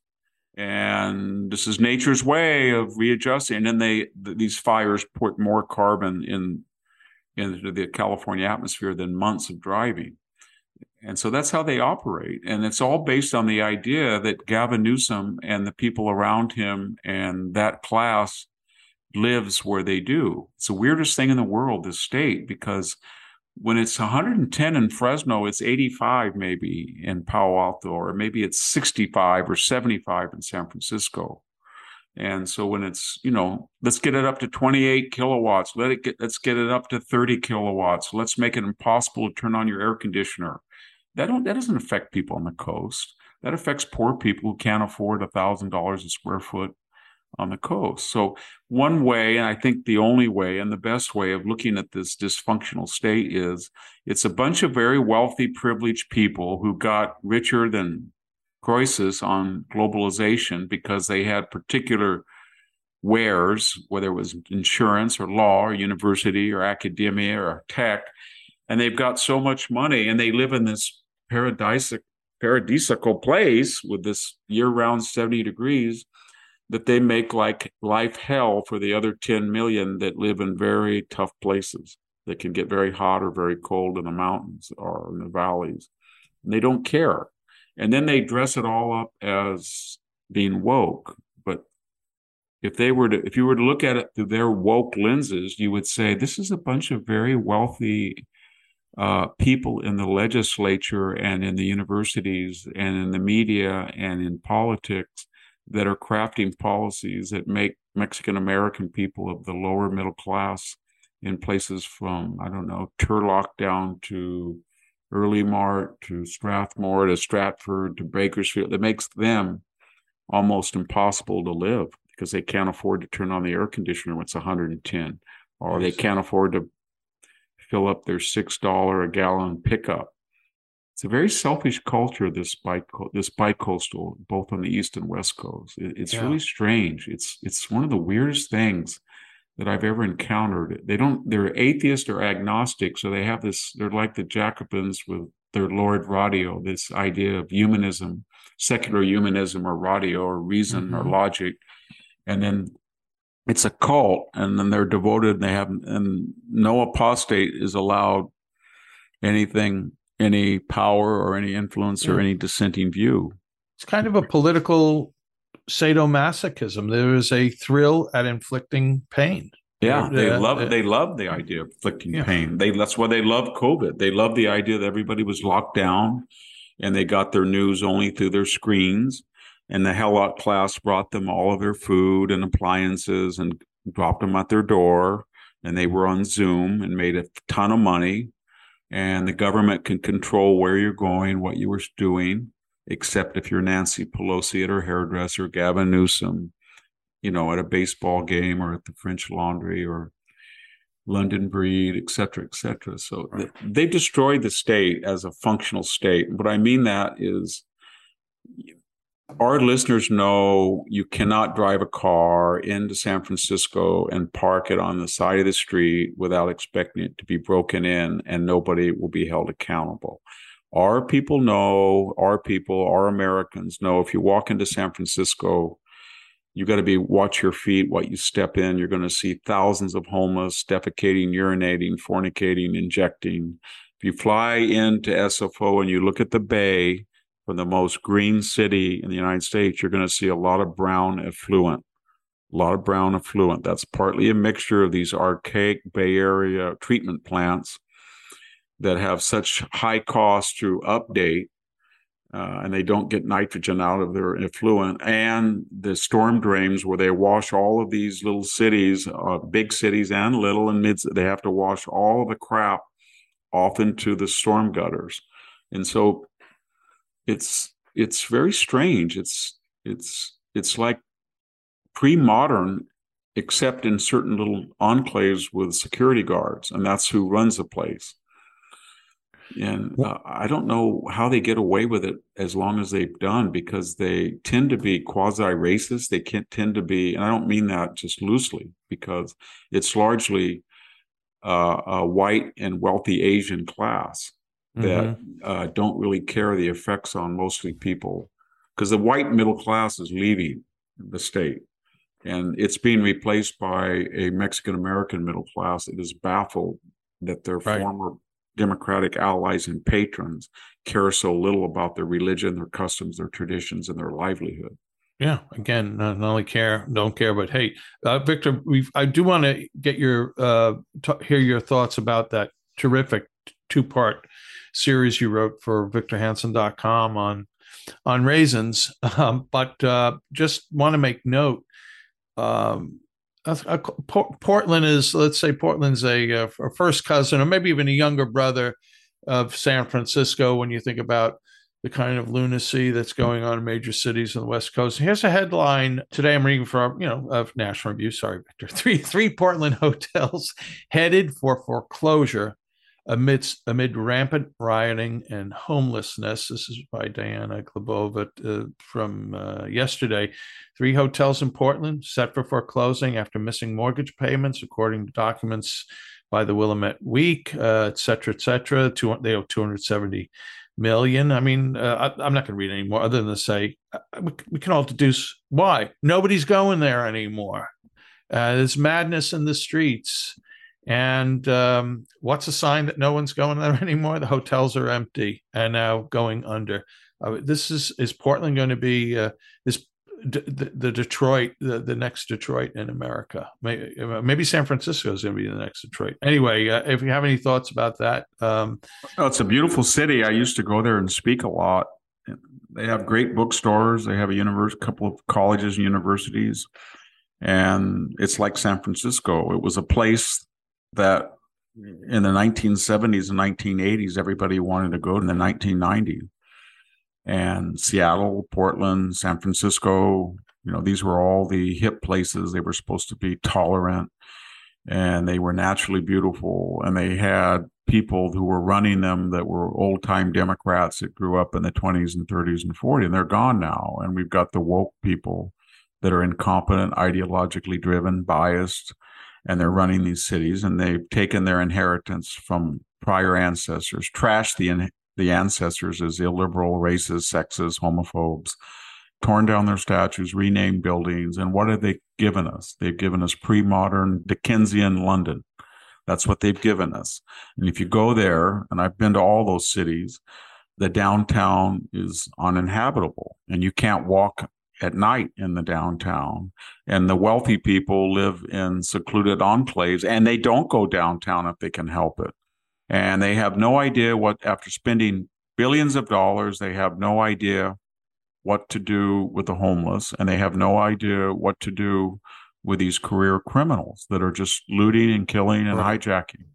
and this is nature's way of readjusting. And then they these fires put more carbon in into the california atmosphere than months of driving. And so that's how they operate. And it's all based on the idea that gavin newsom and the people around him and that class lives where they do. It's the weirdest thing in the world this state because when it's 110 in Fresno, it's 85 maybe in Palo Alto, or maybe it's 65 or 75 in San Francisco. And so when it's, you know, let's get it up to 28 kilowatts, let it get let's get it up to 30 kilowatts. Let's make it impossible to turn on your air conditioner. That don't that doesn't affect people on the coast. That affects poor people who can't afford a thousand dollars a square foot on the coast. So, one way, and I think the only way and the best way of looking at this dysfunctional state is it's a bunch of very wealthy, privileged people who got richer than Croesus on globalization because they had particular wares, whether it was insurance or law or university or academia or tech, and they've got so much money and they live in this paradisic paradisical place with this year-round 70 degrees that they make like life hell for the other 10 million that live in very tough places that can get very hot or very cold in the mountains or in the valleys. And they don't care. And then they dress it all up as being woke. But if they were to, if you were to look at it through their woke lenses, you would say this is a bunch of very wealthy uh, people in the legislature and in the universities and in the media and in politics that are crafting policies that make Mexican American people of the lower middle class in places from, I don't know, Turlock down to Earlimart to Strathmore to Stratford to Bakersfield, that makes them almost impossible to live because they can't afford to turn on the air conditioner when it's 110, or they can't afford to fill up their $6 a gallon pickup it's a very selfish culture. This bi this bicoastal, both on the east and west coast. It, it's yeah. really strange. It's it's one of the weirdest things that I've ever encountered. They don't. They're atheist or agnostic, so they have this. They're like the Jacobins with their Lord Radio. This idea of humanism, secular humanism, or radio, or reason, mm-hmm. or logic, and then it's a cult, and then they're devoted. And they have, and no apostate is allowed anything any power or any influence or any dissenting view. It's kind of a political sadomasochism. There is a thrill at inflicting pain. Yeah, they uh, love uh, they love the idea of inflicting yeah. pain. They that's why they love COVID. They love the idea that everybody was locked down and they got their news only through their screens. And the Helot class brought them all of their food and appliances and dropped them at their door. And they were on Zoom and made a ton of money and the government can control where you're going, what you were doing, except if you're Nancy Pelosi at her hairdresser, Gavin Newsom, you know, at a baseball game or at the French Laundry or London Breed, et cetera, et cetera. So right. they destroyed the state as a functional state. What I mean that is our listeners know you cannot drive a car into San Francisco and park it on the side of the street without expecting it to be broken in and nobody will be held accountable. Our people know, our people, our Americans know if you walk into San Francisco, you got to be watch your feet, what you step in. You're going to see thousands of homeless defecating, urinating, fornicating, injecting. If you fly into SFO and you look at the bay, from the most green city in the United States, you're going to see a lot of brown effluent. A lot of brown effluent. That's partly a mixture of these archaic Bay Area treatment plants that have such high cost to update, uh, and they don't get nitrogen out of their effluent, and the storm drains where they wash all of these little cities, uh, big cities and little and mid. They have to wash all the crap off into the storm gutters, and so it's it's very strange. It's it's it's like pre-modern except in certain little enclaves with security guards, and that's who runs the place. And uh, I don't know how they get away with it as long as they've done because they tend to be quasi racist. They can tend to be, and I don't mean that just loosely because it's largely uh, a white and wealthy Asian class that mm-hmm. uh, don't really care the effects on mostly people because the white middle class is leaving the state and it's being replaced by a Mexican American middle class that is baffled that their right. former Democratic allies and patrons care so little about their religion, their customs, their traditions, and their livelihood. Yeah, again, not, not only care, don't care, but hey, uh, Victor, we I do want to get your uh, t- hear your thoughts about that terrific two part series you wrote for VictorHanson.com on on raisins, um, but uh, just want to make note. Um, Portland is, let's say, Portland's a, a, first cousin or maybe even a younger brother of San Francisco when you think about the kind of lunacy that's going on in major cities on the West Coast. Here's a headline today. I'm reading from you know of National Review. Sorry, Victor. Three three Portland hotels headed for foreclosure amidst amid rampant rioting and homelessness. This is by Diana Glebova uh, from uh, yesterday. Three hotels in Portland set for foreclosing after missing mortgage payments, according to documents by the Willamette Week, uh, et cetera, et cetera. Two, they owe 270 million. I mean, uh, I, am not going to read anymore other than to say uh, we, we, can all deduce why. Nobody's going there anymore. Uh, there's madness in the streets. And um, what's a sign that no one's going there anymore? The hotels are empty and now going under. Uh, this is is Portland going to be uh, is D- the, Detroit the, the next Detroit in America? Maybe, uh, maybe San Francisco is going to be the next Detroit. Anyway, uh, if you have any thoughts about that, um, oh, it's a beautiful city. I used to go there and speak a lot. They have great bookstores. They have a universe, couple of colleges and universities, and it's like San Francisco. It was a place that mm-hmm. in the 1970s and 1980s, everybody wanted to go in the 1990s. And Seattle, Portland, San Francisco, you know, these were all the hip places. They were supposed to be tolerant and they were naturally beautiful. And they had people who were running them that were old time Democrats that grew up in the 20s and 30s and 40s. And they're gone now. And we've got the woke people that are incompetent, ideologically driven, biased and they're running these cities and they've taken their inheritance from prior ancestors, trashed the the ancestors as illiberal, racist, sexist, homophobes, torn down their statues, renamed buildings, and what have they given us? They've given us pre-modern Dickensian London. That's what they've given us. And if you go there, and I've been to all those cities, the downtown is uninhabitable and you can't walk at night in the downtown. And the wealthy people live in secluded enclaves and they don't go downtown if they can help it. And they have no idea what, after spending billions of dollars, they have no idea what to do with the homeless and they have no idea what to do with these career criminals that are just looting and killing and right. hijacking.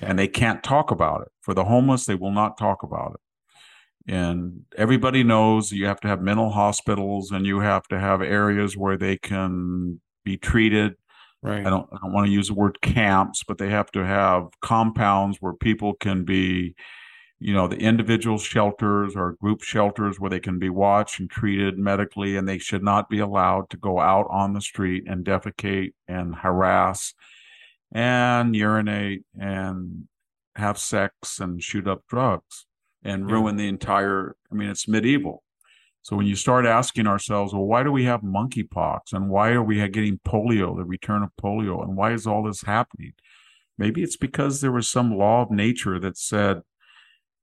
And they can't talk about it. For the homeless, they will not talk about it and everybody knows you have to have mental hospitals and you have to have areas where they can be treated. Right. I don't, I don't want to use the word camps but they have to have compounds where people can be you know the individual shelters or group shelters where they can be watched and treated medically and they should not be allowed to go out on the street and defecate and harass and urinate and have sex and shoot up drugs and yeah. ruin the entire i mean it's medieval. So when you start asking ourselves well why do we have monkeypox? And why are we getting polio the return of polio? And why is all this happening? Maybe it's because there was some law of nature that said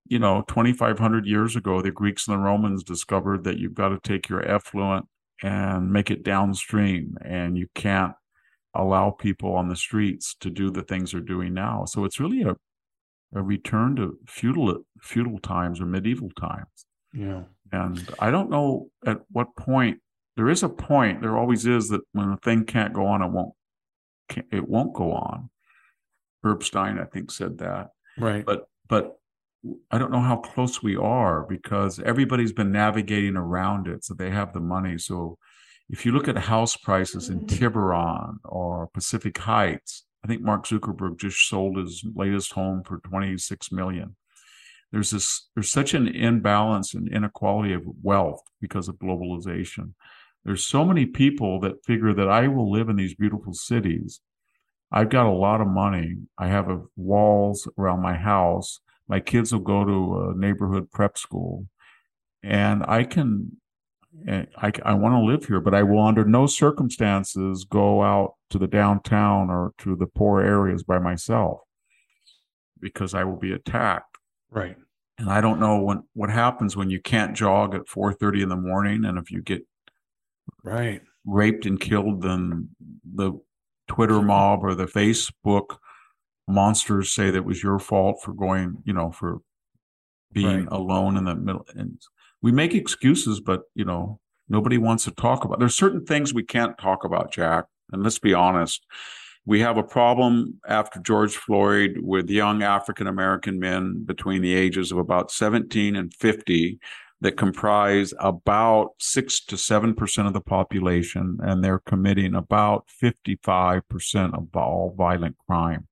you know 2500 years ago the greeks and the romans discovered that you've got to take your effluent and make it downstream and you can't allow people on the streets to do the things they're doing now. So it's really a a return to feudal feudal times or medieval times. Yeah. And I don't know at what point there is a point. There always is that when a thing can't go on, it won't. It won't go on. Herb Stein, I think, said that. Right. But but I don't know how close we are because everybody's been navigating around it. So they have the money. So if you look at house prices in Tiburon or Pacific Heights, I think Mark Zuckerberg just sold his latest home for 26 million. There's this there's such an imbalance and inequality of wealth because of globalization. There's so many people that figure that I will live in these beautiful cities. I've got a lot of money. I have a, walls around my house. My kids will go to a neighborhood prep school and I can I, I want to live here, but I will under no circumstances go out to the downtown or to the poor areas by myself because I will be attacked. Right. And I don't know when what happens when you can't jog at 4:30 in the morning and if you get right raped and killed then the Twitter mob or the Facebook monsters say that it was your fault for going, you know, for being right. alone in the middle and we make excuses, but you know, nobody wants to talk about. There's certain things we can't talk about, Jack. And let's be honest. We have a problem after George Floyd with young African American men between the ages of about 17 and 50 that comprise about six to seven percent of the population, and they're committing about 55% of all violent crime.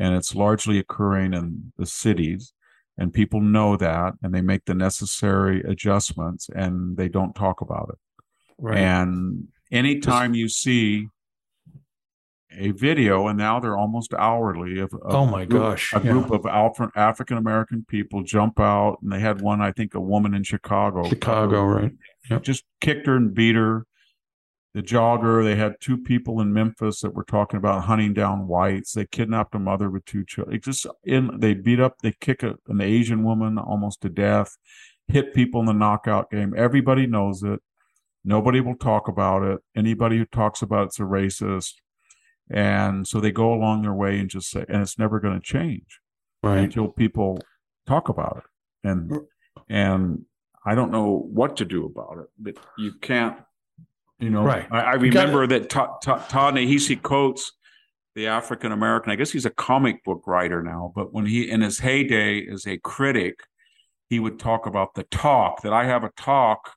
And it's largely occurring in the cities and people know that and they make the necessary adjustments and they don't talk about it right. and anytime you see a video and now they're almost hourly of, of oh my group, gosh a group of african american people jump out and they had one i think a woman in chicago chicago right yep. just kicked her and beat her the jogger. They had two people in Memphis that were talking about hunting down whites. They kidnapped a mother with two children. It just in they beat up, they kick a, an Asian woman almost to death, hit people in the knockout game. Everybody knows it. Nobody will talk about it. Anybody who talks about it's a racist. And so they go along their way and just say, and it's never going to change right. until people talk about it. And and I don't know what to do about it, but you can't you know, right. I, I remember that Ta, Ta, Ta-Nehisi Coates, the African American, I guess he's a comic book writer now, but when he, in his heyday as a critic, he would talk about the talk that I have a talk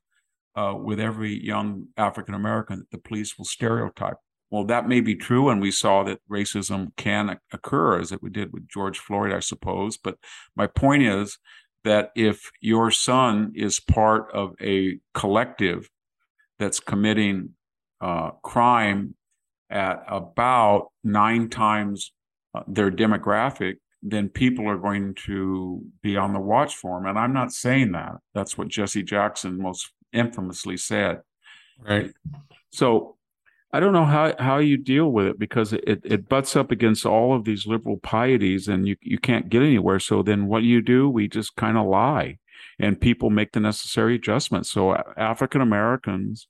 uh, with every young African American that the police will stereotype. Well, that may be true, and we saw that racism can occur, as it we did with George Floyd, I suppose. But my point is that if your son is part of a collective that's committing uh, crime at about nine times uh, their demographic, then people are going to be on the watch for them. And I'm not saying that. That's what Jesse Jackson most infamously said. Right. So I don't know how, how you deal with it because it, it butts up against all of these liberal pieties and you, you can't get anywhere. So then what do you do? We just kind of lie and people make the necessary adjustments. So African Americans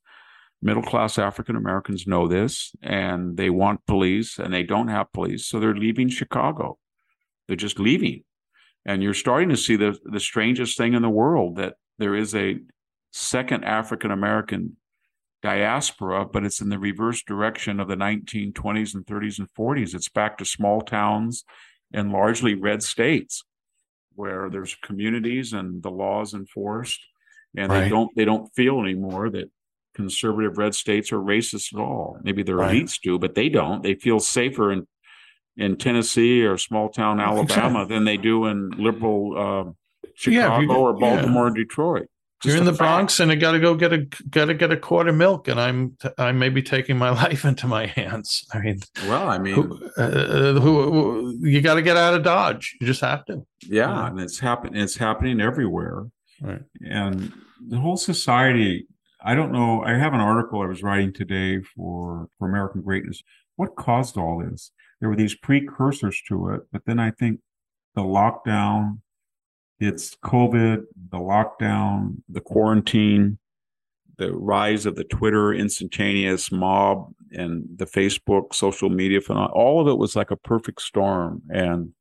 middle class African Americans know this and they want police and they don't have police. So they're leaving Chicago. They're just leaving. And you're starting to see the, the strangest thing in the world that there is a second African American diaspora, but it's in the reverse direction of the 1920s and 30s and 40s. It's back to small towns and largely red states where there's communities and the laws enforced and right. they don't they don't feel anymore that conservative red states are racist at all. Maybe their right. elites do, but they don't. They feel safer in in Tennessee or small town Alabama than they do in liberal uh, Chicago yeah, or Baltimore yeah. and Detroit. You're in the fact. Bronx, and I got to go get a got to get a quart of milk, and I'm I may be taking my life into my hands. I mean, well, I mean, who, uh, who, who you got to get out of Dodge. You just have to. Yeah, and it's happening. It's happening everywhere. Right. And the whole society I don't know. I have an article I was writing today for, for American Greatness. What caused all this? There were these precursors to it, but then I think the lockdown, it's COVID, the lockdown, the quarantine, the rise of the Twitter instantaneous mob and the Facebook social media phenomenon, all of it was like a perfect storm. And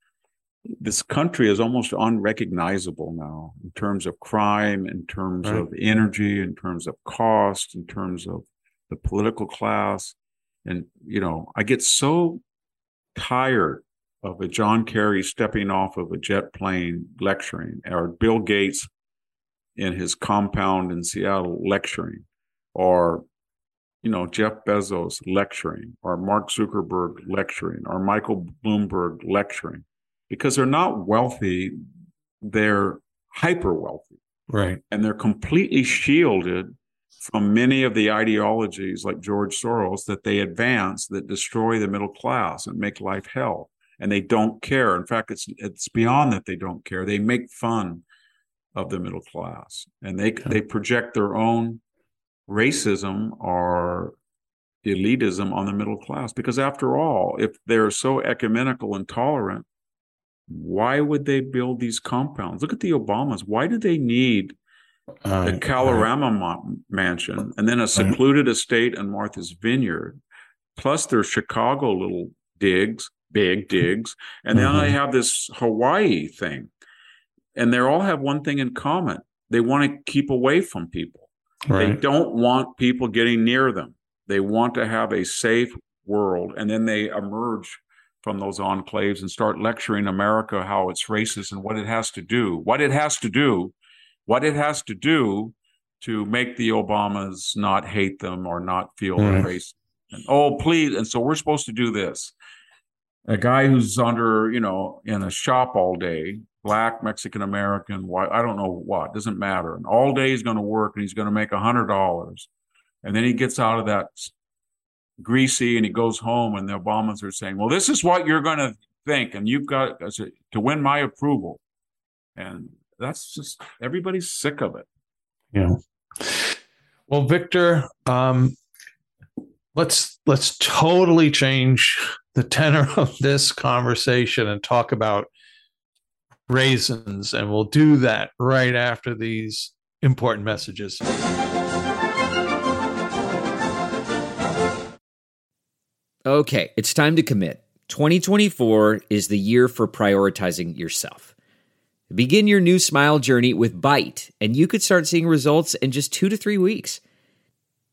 this country is almost unrecognizable now in terms of crime, in terms right. of energy, in terms of cost, in terms of the political class. And, you know, I get so tired of a John Kerry stepping off of a jet plane lecturing, or Bill Gates in his compound in Seattle lecturing, or you know, Jeff Bezos lecturing or Mark Zuckerberg lecturing or Michael Bloomberg lecturing because they're not wealthy, they're hyper wealthy. Right. And they're completely shielded from many of the ideologies like George Soros that they advance that destroy the middle class and make life hell. And they don't care. In fact, it's it's beyond that they don't care. They make fun of the middle class and they okay. they project their own racism or elitism on the middle class because after all if they're so ecumenical and tolerant why would they build these compounds look at the obamas why do they need uh, a Kalorama uh, mansion and then a secluded uh, estate in martha's vineyard plus their chicago little digs big digs and then they have this hawaii thing and they all have one thing in common they want to keep away from people Right. They don't want people getting near them. They want to have a safe world. And then they emerge from those enclaves and start lecturing America how it's racist and what it has to do, what it has to do, what it has to do to make the Obamas not hate them or not feel mm. racist. And, oh, please. And so we're supposed to do this. A guy who's under, you know, in a shop all day black, Mexican American, white, I don't know what, doesn't matter. And all day he's going to work and he's going to make a hundred dollars. And then he gets out of that greasy and he goes home and the Obamas are saying, well, this is what you're going to think. And you've got to win my approval. And that's just, everybody's sick of it. Yeah. Well, Victor, um, let's let's totally change the tenor of this conversation and talk about raisins, and we'll do that right after these important messages. Okay, it's time to commit. 2024 is the year for prioritizing yourself. Begin your new smile journey with Byte and you could start seeing results in just two to three weeks.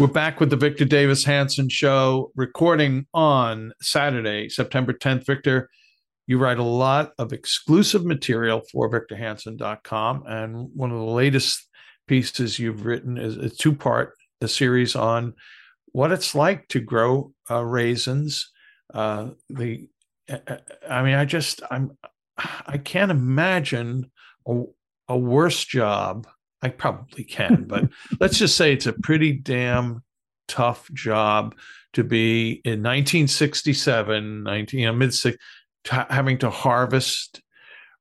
We're back with the Victor Davis Hanson show, recording on Saturday, September 10th. Victor, you write a lot of exclusive material for victorhanson.com. And one of the latest pieces you've written is a two part a series on what it's like to grow uh, raisins. Uh, the, I mean, I just, I'm, I can't imagine a, a worse job I probably can, but let's just say it's a pretty damn tough job to be in 1967, 19, you know, mid six, having to harvest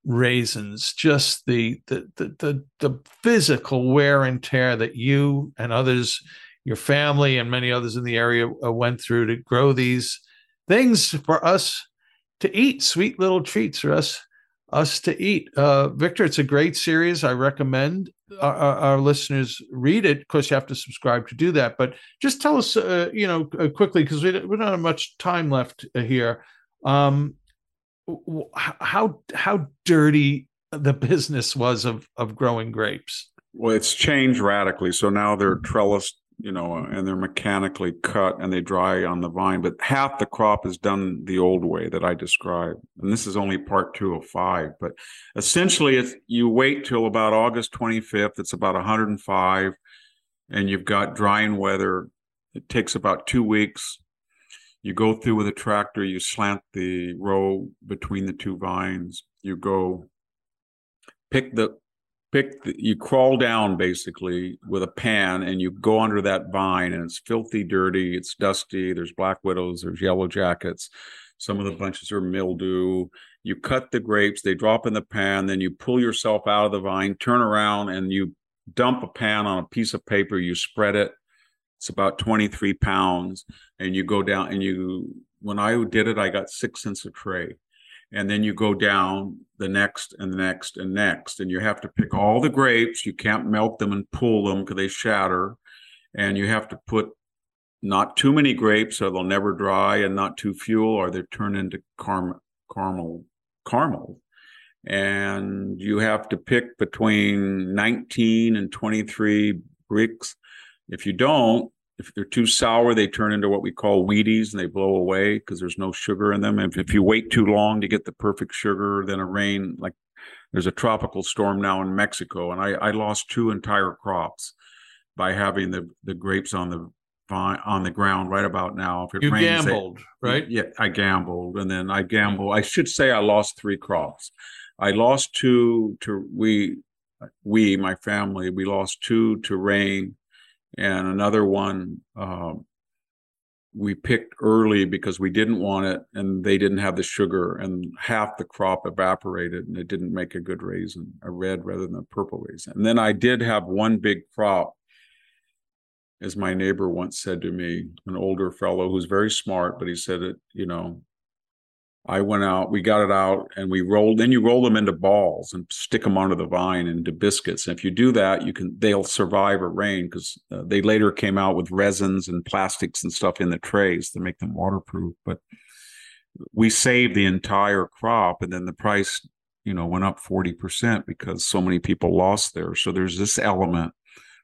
raisins. Just the, the the the the physical wear and tear that you and others, your family and many others in the area uh, went through to grow these things for us to eat, sweet little treats for us us to eat. Uh, Victor, it's a great series. I recommend our, our, listeners read it. Of course, you have to subscribe to do that. But just tell us, uh, you know, uh, quickly because we, we don't have much time left uh, here. Um, how how dirty the business was of of growing grapes? Well, it's changed radically. So now they're trellis you know, and they're mechanically cut and they dry on the vine. But half the crop is done the old way that I described. And this is only part two of five. But essentially, you wait till about August 25th. It's about 105, and you've got drying weather. It takes about two weeks. You go through with a tractor. You slant the row between the two vines. You go pick the pick the, you crawl down basically with a pan and you go under that vine and it's filthy dirty it's dusty there's black widows there's yellow jackets some of the bunches are mildew. You cut the grapes they drop in the pan then you pull yourself out of the vine turn around and you dump a pan on a piece of paper you spread it it's about 23 pounds and you go down and you when i did it i got six cents a tray and then you go down the next and the next and next and you have to pick all the grapes. You can't melt them and pull them because they shatter and you have to put not too many grapes or they'll never dry and not too few or they turn into caram- caramel caramel. And you have to pick between 19 and 23 bricks. If you don't if they're too sour, they turn into what we call wheaties and they blow away because there's no sugar in them. If, if you wait too long to get the perfect sugar, then a rain like there's a tropical storm now in Mexico, and I, I lost two entire crops by having the the grapes on the vine on the ground right about now. If it you rains, gambled, they, right? Yeah, I gambled, and then I gambled. I should say I lost three crops. I lost two to we we my family we lost two to rain and another one um, we picked early because we didn't want it and they didn't have the sugar and half the crop evaporated and it didn't make a good raisin a red rather than a purple raisin. And then i did have one big crop as my neighbor once said to me an older fellow who's very smart but he said it you know I went out, we got it out, and we rolled. Then you roll them into balls and stick them onto the vine into biscuits. And if you do that, you can they'll survive a rain because uh, they later came out with resins and plastics and stuff in the trays to make them waterproof. But we saved the entire crop, and then the price, you know, went up forty percent because so many people lost there. So there's this element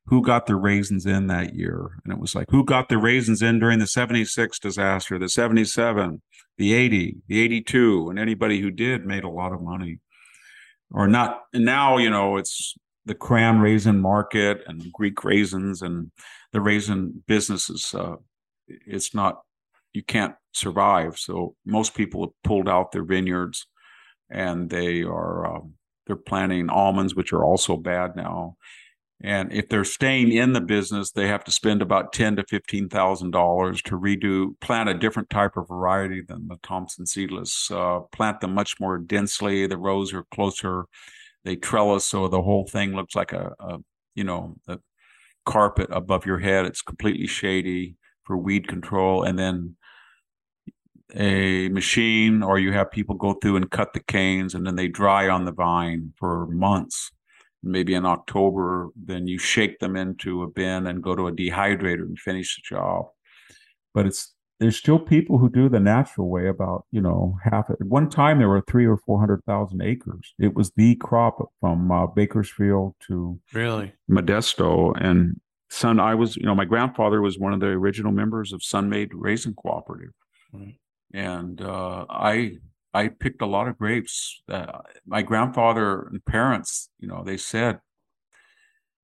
who got the raisins in that year. And it was like, who got the raisins in during the 76 disaster, the 77, the 80, the 82, and anybody who did made a lot of money. Or not. And now, you know, it's the cran raisin market and Greek raisins and the raisin businesses. Uh, it's not, you can't survive. So most people have pulled out their vineyards and they are, um, they're planting almonds, which are also bad now and if they're staying in the business, they have to spend about ten to fifteen thousand dollars to redo, plant a different type of variety than the Thompson seedless. Uh, plant them much more densely. The rows are closer. They trellis, so the whole thing looks like a, a you know, the carpet above your head. It's completely shady for weed control, and then a machine, or you have people go through and cut the canes, and then they dry on the vine for months maybe in October, then you shake them into a bin and go to a dehydrator and finish the job. But it's there's still people who do the natural way about you know half at one time there were three or four hundred thousand acres it was the crop from uh, bakersfield to really modesto and son i was you know my grandfather was one of the original members of sun-maid raisin cooperative mm-hmm. and uh, i I picked a lot of grapes. Uh, my grandfather and parents, you know, they said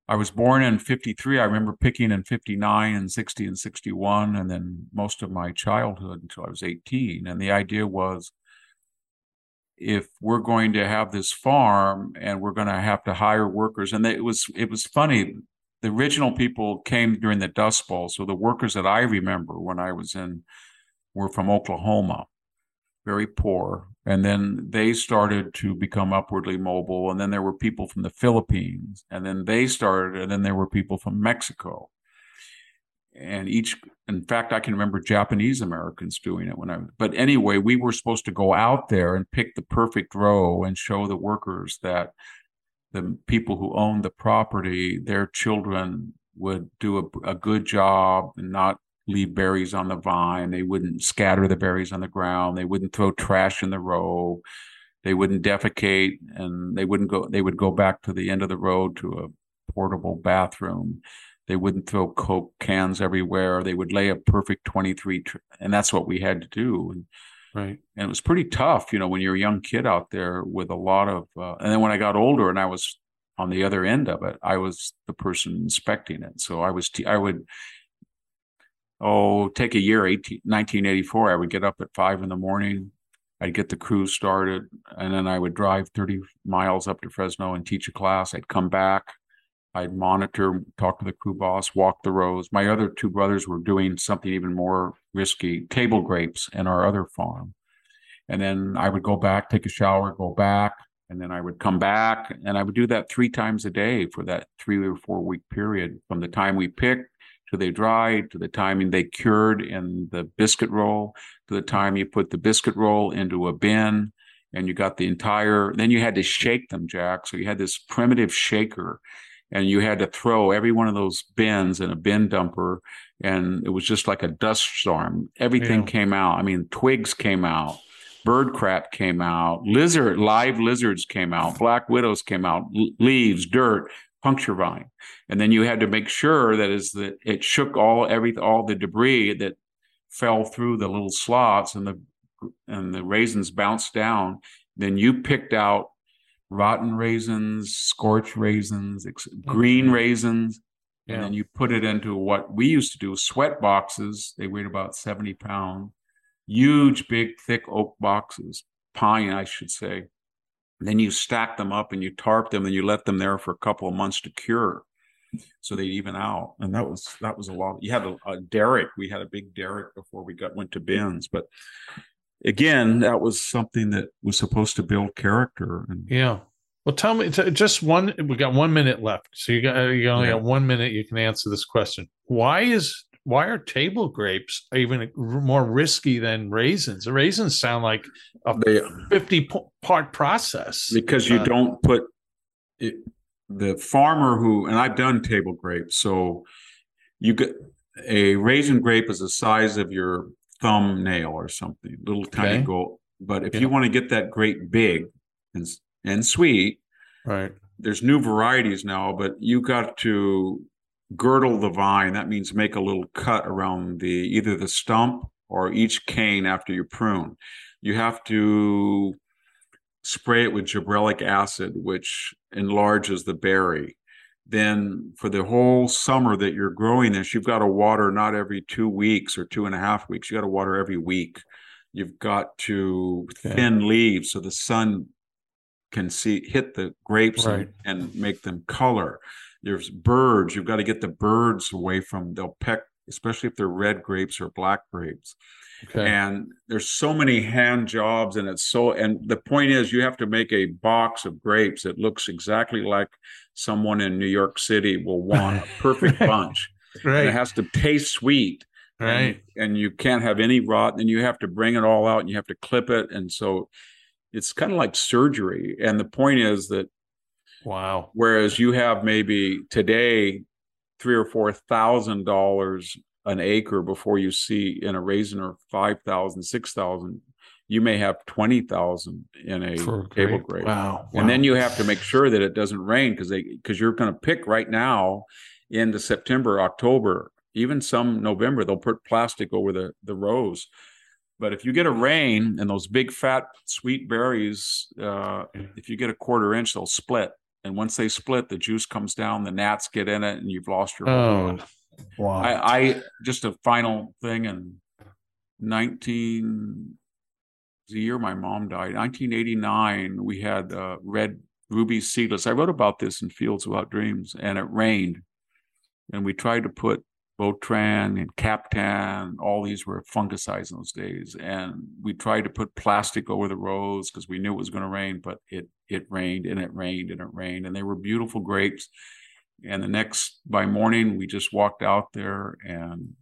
I was born in 53. I remember picking in 59 and 60 and 61, and then most of my childhood until I was 18. And the idea was if we're going to have this farm and we're going to have to hire workers, and it was it was funny. The original people came during the Dust Bowl, so the workers that I remember when I was in were from Oklahoma very poor. And then they started to become upwardly mobile. And then there were people from the Philippines. And then they started, and then there were people from Mexico. And each, in fact, I can remember Japanese Americans doing it when I, but anyway, we were supposed to go out there and pick the perfect row and show the workers that the people who owned the property, their children would do a, a good job and not leave berries on the vine. They wouldn't scatter the berries on the ground. They wouldn't throw trash in the row. They wouldn't defecate and they wouldn't go, they would go back to the end of the road to a portable bathroom. They wouldn't throw Coke cans everywhere. They would lay a perfect 23, tr- and that's what we had to do. And, right. And it was pretty tough, you know, when you're a young kid out there with a lot of, uh, and then when I got older and I was on the other end of it, I was the person inspecting it. So I was, t- I would, oh, take a year, 18, 1984. I would get up at five in the morning I'd get the crew started, and then I would drive 30 miles up to Fresno and teach a class. I'd come back, I'd monitor, talk to the crew boss, walk the rows. My other two brothers were doing something even more risky table grapes in our other farm. And then I would go back, take a shower, go back, and then I would come back. And I would do that three times a day for that three or four week period from the time we picked to they dried to the time they cured in the biscuit roll? To the time you put the biscuit roll into a bin and you got the entire then you had to shake them jack. So you had this primitive shaker and you had to throw every one of those bins in a bin dumper and it was just like a dust storm. Everything yeah. came out. I mean twigs came out bird crap came out lizard live lizards came out black widows came out leaves dirt puncture vine. And then you had to make sure that is that it shook all every all the debris that fell through the little slots and the and the raisins bounced down then you picked out rotten raisins scorched raisins green raisins yeah. and then you put it into what we used to do sweat boxes. They weighed about 70 pounds huge big thick oak boxes pine i should say then you stack them up and you tarp them and you let them there for a couple of months to cure. So they even out. And that was that was a lot. You had a, a derrick. We had a big derrick before we got went to bins. But again that was something that was supposed to build character and yeah. Well tell me just one we got one minute left. So you got you only yeah. got one minute. You can answer this question. Why is why are table grapes even more risky than raisins? The raisins sound like a they, 50 part process. Because you uh, don't put it, the farmer who, and I've done table grapes. So you get a raisin grape is the size of your thumbnail or something, little tiny okay. gold. But if yeah. you want to get that grape big and, and sweet, right? There's new varieties now, but you got to girdle the vine. That means make a little cut around the either the stump or each cane after you prune. You have to spray it with gibberellic acid, which enlarges the berry. Then for the whole summer that you're growing this, you've got to water not every two weeks or two and a half weeks. You got to water every week. You've got to okay. thin leaves so the sun can see hit the grapes right. and, and make them color there's birds. You've got to get the birds away from. They'll peck, especially if they're red grapes or black grapes. Okay. And there's so many hand jobs, and it's so. And the point is, you have to make a box of grapes that looks exactly like someone in New York City will want a perfect bunch. right. And it has to taste sweet. Right. And, and you can't have any rot. And you have to bring it all out, and you have to clip it. And so, it's kind of like surgery. And the point is that Wow. Whereas you have maybe today three or four thousand dollars an acre before you see in a raisin or five thousand, six thousand. You may have twenty thousand in a table grape. Wow. And then you have to make sure that it doesn't rain because they because you're going to pick right now into September, October, even some November. They'll put plastic over the the rows. But if you get a rain and those big fat sweet berries, uh, if you get a quarter inch, they'll split and once they split, the juice comes down, the gnats get in it, and you've lost your. Oh, wow! I, I just a final thing in nineteen the year my mom died, 1989. We had uh, red ruby seedless. I wrote about this in Fields Without Dreams, and it rained, and we tried to put Botran and Captan, all these were fungicides in those days. And we tried to put plastic over the rows because we knew it was going to rain, but it it rained and it rained and it rained. And they were beautiful grapes. And the next by morning, we just walked out there and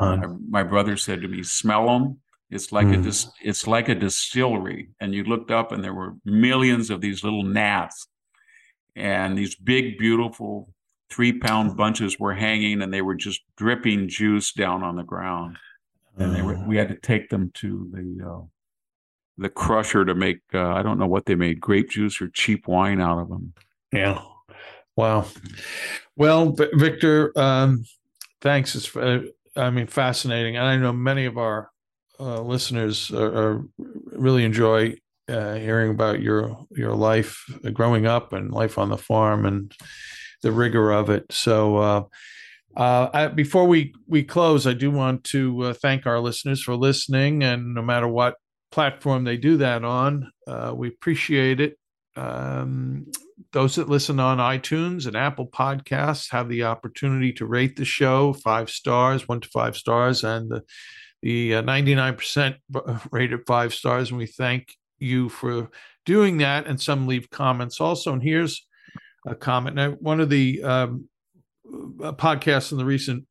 my, my, brother said to me, smell them. It's like mm. a dis- it's like a distillery. And you looked up and there were millions of these little gnats and these big, beautiful three pound bunches were hanging and they were just dripping juice down on the ground. And they were, we had to take them to the uh, the crusher to make uh, I don't know what they made grape juice or cheap wine out of them. Yeah. Wow. Well, Victor, um, thanks. It's uh, I mean fascinating, and I know many of our uh, listeners are, are really enjoy uh, hearing about your your life growing up and life on the farm and the rigor of it. So, uh, uh, I, before we we close, I do want to uh, thank our listeners for listening, and no matter what platform they do that on. Uh, we appreciate it. Um, those that listen on iTunes and Apple Podcasts have the opportunity to rate the show five stars, one to five stars, and the the uh, 99% rated five stars. And we thank you for doing that. And some leave comments also. And here's a comment. Now, one of the um, uh, podcasts in the recent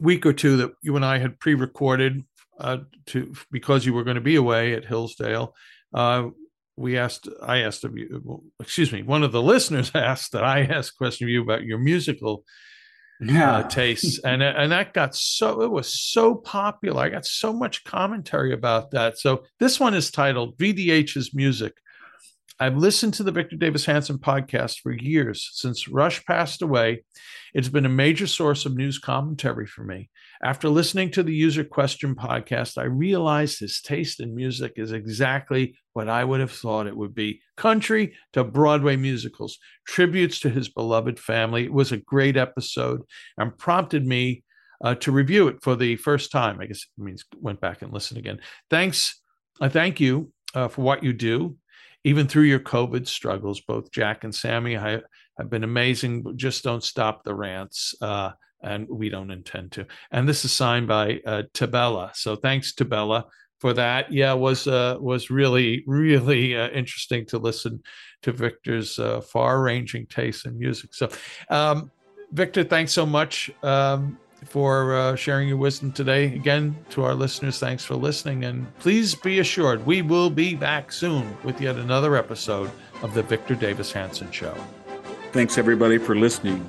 week or two that you and I had pre-recorded uh, to because you were going to be away at Hillsdale. Uh, we asked, I asked of you, excuse me, one of the listeners asked that I asked a question of you about your musical yeah. uh, tastes, and and that got so it was so popular. I got so much commentary about that. So this one is titled VDH's Music. I've listened to the Victor Davis Hanson podcast for years. Since Rush passed away, it's been a major source of news commentary for me. After listening to the User Question podcast, I realized his taste in music is exactly what I would have thought it would be country to Broadway musicals, tributes to his beloved family. It was a great episode and prompted me uh, to review it for the first time. I guess it means went back and listened again. Thanks. I thank you uh, for what you do even through your COVID struggles, both Jack and Sami have, been amazing. Just don't stop the rants, uh, and we don't intend to. And this is signed by uh, Tabella. So thanks, Tabella, for that. Yeah, was uh, was really really uh, interesting to listen to Victor's uh, far-ranging taste in music. So, um, Victor, thanks so much. Um, for uh, sharing your wisdom today. Again, to our listeners, thanks for listening. And please be assured, we will be back soon with yet another episode of The Victor Davis Hanson Show. Thanks, everybody, for listening.